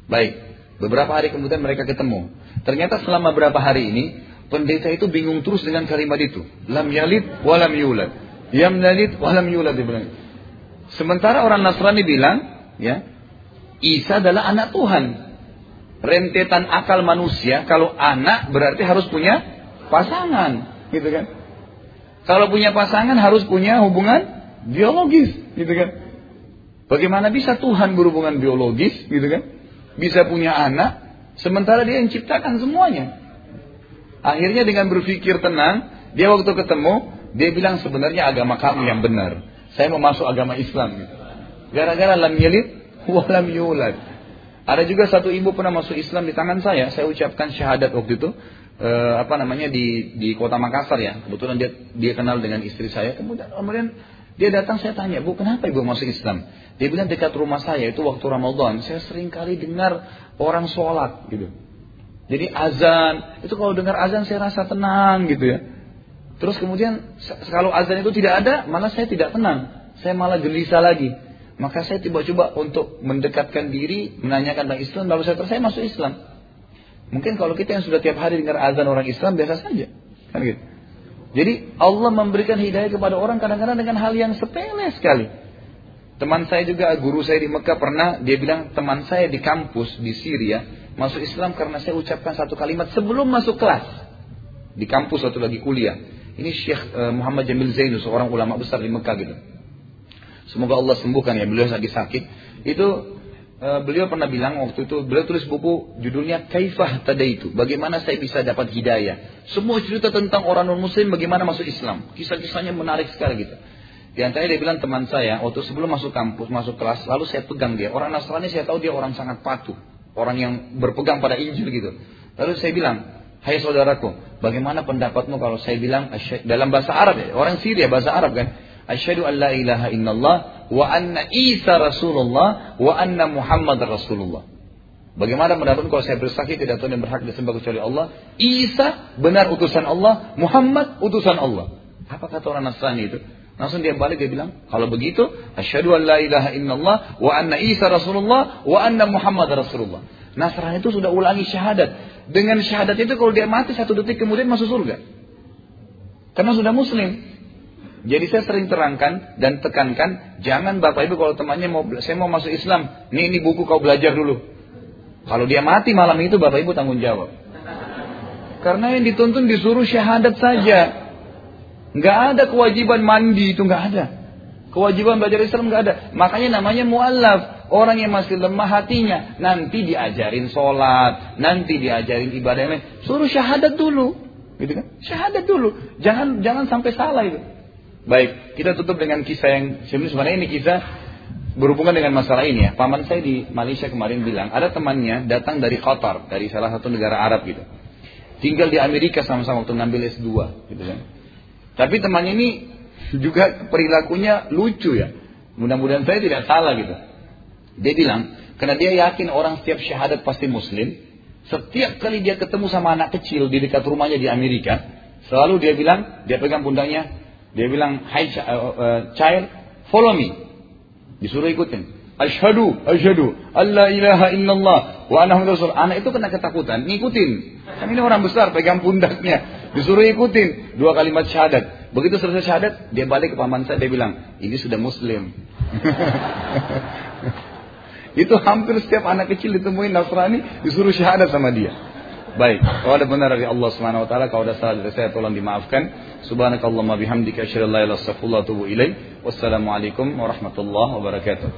Baik. Beberapa hari kemudian mereka ketemu. Ternyata selama beberapa hari ini, pendeta itu bingung terus dengan kalimat itu. Lam yalid walam yulad. Yam yalid walam yulad. Sementara orang Nasrani bilang, ya. Isa adalah anak Tuhan. Rentetan akal manusia, kalau anak berarti harus punya pasangan, gitu kan? Kalau punya pasangan harus punya hubungan biologis, gitu kan? Bagaimana bisa Tuhan berhubungan biologis, gitu kan? Bisa punya anak, sementara dia yang ciptakan semuanya. Akhirnya dengan berpikir tenang, dia waktu ketemu, dia bilang sebenarnya agama kamu yang benar. Saya mau masuk agama Islam. Gitu. Gara-gara lam yalid, walam yulad. Ada juga satu ibu pernah masuk Islam di tangan saya. Saya ucapkan syahadat waktu itu. Eh, apa namanya di di kota Makassar ya. Kebetulan dia dia kenal dengan istri saya. Kemudian kemudian dia datang saya tanya, "Bu, kenapa Ibu masuk Islam?" Dia bilang dekat rumah saya itu waktu Ramadan, saya sering kali dengar orang sholat gitu. Jadi azan, itu kalau dengar azan saya rasa tenang gitu ya. Terus kemudian kalau azan itu tidak ada, malah saya tidak tenang. Saya malah gelisah lagi. Maka saya coba-coba untuk mendekatkan diri, menanyakan tentang Islam, lalu saya saya masuk Islam. Mungkin kalau kita yang sudah tiap hari dengar azan orang Islam biasa saja, kan gitu. Jadi Allah memberikan hidayah kepada orang kadang-kadang dengan hal yang sepele sekali. Teman saya juga guru saya di Mekah pernah dia bilang teman saya di kampus di Syria masuk Islam karena saya ucapkan satu kalimat sebelum masuk kelas di kampus atau lagi kuliah. Ini Syekh eh, Muhammad Jamil Zainu seorang ulama besar di Mekah gitu. Semoga Allah sembuhkan ya beliau lagi sakit. Itu uh, beliau pernah bilang waktu itu beliau tulis buku judulnya Kaifah Tadaitu. Bagaimana saya bisa dapat hidayah. Semua cerita tentang orang non muslim bagaimana masuk Islam. Kisah-kisahnya menarik sekali gitu. Di antaranya dia bilang teman saya waktu sebelum masuk kampus, masuk kelas, lalu saya pegang dia. Orang Nasrani saya tahu dia orang sangat patuh. Orang yang berpegang pada Injil gitu. Lalu saya bilang, Hai saudaraku, bagaimana pendapatmu kalau saya bilang dalam bahasa Arab ya, orang Syria bahasa Arab kan, Asyhadu an la ilaha illallah wa anna Isa Rasulullah wa anna Muhammad Rasulullah. Bagaimana mendapat kalau saya bersaksi tidak Tuhan yang berhak disembah kecuali Allah? Isa benar utusan Allah, Muhammad utusan Allah. Apa kata orang Nasrani itu? Langsung dia balik dia bilang, kalau begitu, asyhadu an la ilaha illallah wa anna Isa Rasulullah wa anna Muhammad Rasulullah. Nasrani itu sudah ulangi syahadat. Dengan syahadat itu kalau dia mati satu detik kemudian masuk surga. Karena sudah muslim. Jadi saya sering terangkan dan tekankan, jangan bapak ibu kalau temannya mau saya mau masuk Islam, ini ini buku kau belajar dulu. Kalau dia mati malam itu bapak ibu tanggung jawab. Karena yang dituntun disuruh syahadat saja. Nggak ada kewajiban mandi itu nggak ada. Kewajiban belajar Islam nggak ada. Makanya namanya muallaf. Orang yang masih lemah hatinya. Nanti diajarin sholat. Nanti diajarin ibadah yang lain. Suruh syahadat dulu. Gitu kan? Syahadat dulu. Jangan jangan sampai salah itu. Baik, kita tutup dengan kisah yang sebenarnya ini kisah berhubungan dengan masalah ini ya. Paman saya di Malaysia kemarin bilang ada temannya datang dari Qatar, dari salah satu negara Arab gitu. Tinggal di Amerika sama-sama waktu ngambil S2 gitu kan. Tapi temannya ini juga perilakunya lucu ya. Mudah-mudahan saya tidak salah gitu. Dia bilang, karena dia yakin orang setiap syahadat pasti muslim, setiap kali dia ketemu sama anak kecil di dekat rumahnya di Amerika, selalu dia bilang, dia pegang pundaknya, dia bilang, "Hai uh, uh, child, follow me." Disuruh ikutin. Asyhadu, asyhadu, alla ilaha illallah wa anna rasul. Anak itu kena ketakutan, ngikutin. Kan ini orang besar pegang pundaknya, disuruh ikutin dua kalimat syahadat. Begitu selesai syahadat, dia balik ke paman saya dia bilang, "Ini sudah muslim." [LAUGHS] itu hampir setiap anak kecil ditemuin Nasrani disuruh syahadat sama dia. Baik, kalau ada benar dari Allah Subhanahu wa taala, kalau ada salah dari saya tolong dimaafkan. Subhanakallahumma bihamdika asyhadu an la ilaha illa anta astaghfiruka wa atubu ilaik. Wassalamualaikum warahmatullahi wabarakatuh.